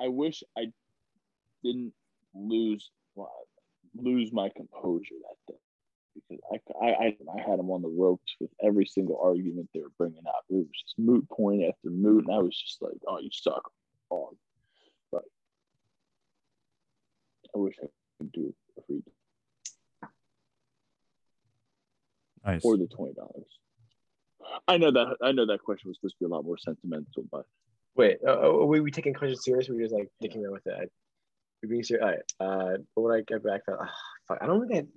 I wish I didn't lose lose my composure that day because I, I, I, I had them on the ropes with every single argument they were bringing up. It was just moot point after moot, and I was just like, "Oh, you suck, dog." But I wish I could do a free Nice. or the twenty dollars. I know that I know that question was supposed to be a lot more sentimental, but wait, uh, uh, are we, we taking questions serious? Or we just like dicking around with it? I, we being serious. All right. Uh, what would I get back to? ah, fuck, I don't think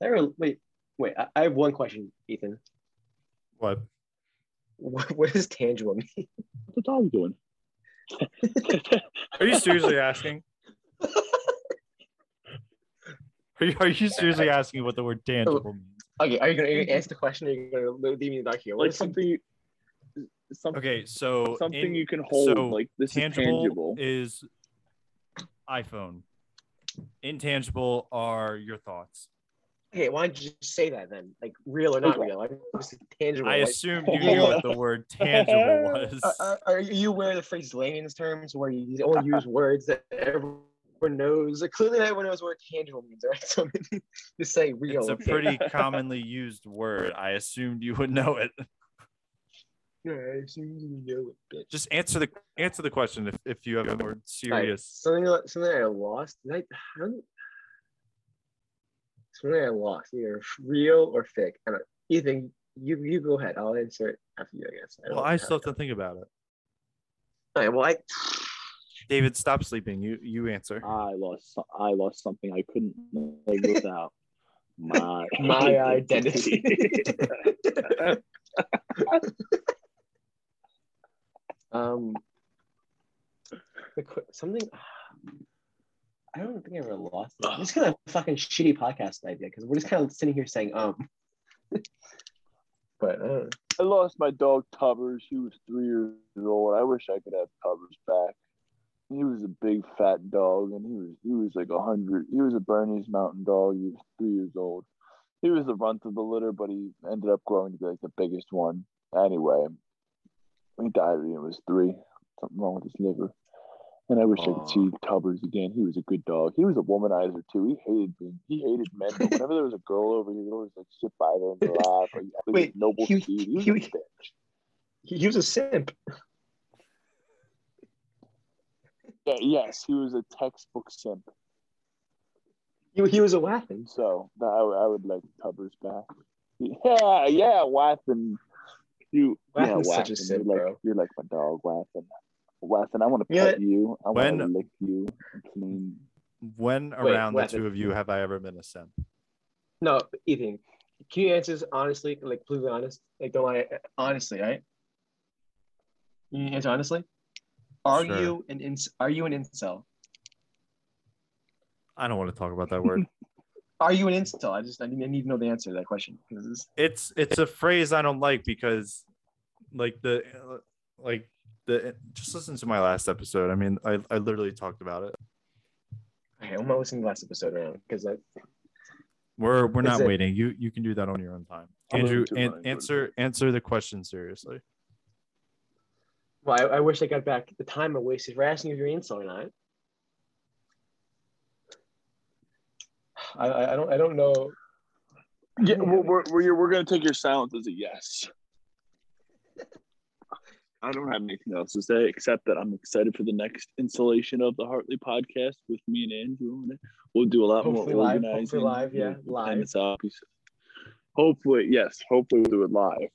I. I really, wait, wait. I, I have one question, Ethan. What? What, what does tangible mean? What the dog doing? Are you seriously asking? Are you, are you seriously asking what the word tangible means? Okay, are you gonna, are you gonna answer the question? Or are you gonna leave me in the dark here? What like something, you, something, Okay, so something in- you can hold. so like this tangible, is tangible. is iPhone. Intangible are your thoughts. Okay, why don't you just say that then? Like real or not Okay. real? Why don't you just say tangible. I like- assumed you knew what the word tangible was. Uh, uh, are you aware of the phrase layman's terms where you only use words that everyone knows? Clearly, everyone knows what tangible means, right? So just say real. It's a pretty commonly used word. I assumed you would know it. Yeah, I assume you know it, bitch. Just answer the answer the question if, if you have a more All right, serious. something something I lost. Did I, I don't, something I lost, either real or fake. I don't. Ethan, you you go ahead. I'll answer it after you. I guess. don't Well, I still have to think about it. All right. Well, I. David, stop sleeping. You you answer. I lost. I lost something I couldn't live without. My My identity. um, the something. I don't think I ever lost it. This is kind of a fucking shitty podcast idea because we're just kind of sitting here saying um. but uh, I lost my dog Tubbers. He was three years old. I wish I could have Tubbers back. He was a big fat dog, and he was he was like a hundred. He was a Bernese Mountain Dog. He was three years old. He was the runt of the litter, but he ended up growing to be like the biggest one. Anyway, he died when he was three. Something wrong with his liver. And I wish I could see Tubbers again. He was a good dog. He was a womanizer too. He hated being, he hated men. But whenever there was a girl over, he would always like sit by her and laugh. Like, Wait, noble he-. He was he- a bitch. he, he was a simp. Yeah, yes, he was a textbook simp. He, he was a waffin. So I, would- I would like Tubbers back. Yeah, yeah, Waffen. You, yeah, Waffin's such a Waffen. simp, you're like, bro. You're like my dog, Waffen. Waffen, I want to Yeah. pet you. I want to lick you and clean. When Wait, around the what? two of you have I ever been a simp? No, Ethan, can you answer this honestly, like completely honest? Like don't lie, honestly, right? Can you answer honestly? Are Sure. you an inc- are you an incel? I don't want to talk about that word. Are you an incel? I just I need, I need to know the answer to that question. this- it's it's a phrase I don't like because like the like the just listen to my last episode. I mean, I, I literally talked about it. Okay, I'm not listening to the last episode around because I We're we're not it- waiting. You you can do that on your own time. I'm Andrew, an- answer answer the question seriously. Well, I, I wish I got back the time I wasted for asking if you're an incel or not. I, I I don't I don't know. Yeah, we're, we're, we're, we're going to take your silence as a yes. I don't have anything else to say except that I'm excited for the next installation of the Hartley podcast with me and Andrew on it. We'll do a lot Hopefully more live, organizing. hopefully live, yeah, live. plan this out. Hopefully, yes. Hopefully, we'll do it live.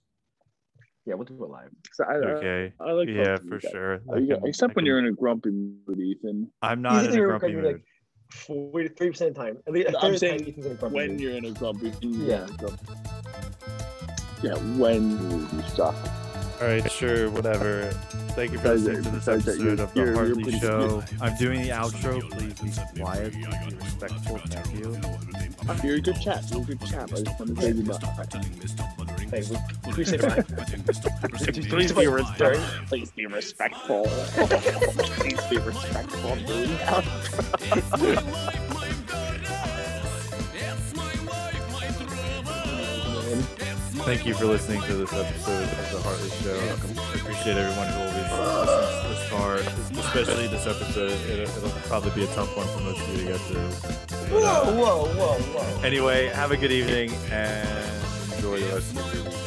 Yeah, we'll do it live. 'Cause I, Okay. I, I like yeah, for guys. sure. You got- can- except I when you're in a grumpy mood, Ethan. I'm not in a grumpy mood. like- Forty-three percent of the time. At least a I'm third of the saying time, Ethan's. When you're in a grumpy, when Yeah. you're in a grumpy. Yeah, when you suck. All right, sure, whatever. Thank you for Besides listening to that- this besides episode of the you're- you're Hartley Show. I'm doing the outro. Please be quiet. Be respectful. Thank you. You're a good chap. You're a good chap. I just want to say you much. Hey, we, we say bye. Please be respectful. Please be respectful. Please be respectful. Thank you for listening to this episode of the Hartley Show. I appreciate everyone who always listens this far, especially this episode. It, it'll probably be a tough one for most of you to get through. But, uh, whoa, whoa, whoa. anyway, have a good evening and enjoy the rest of your week.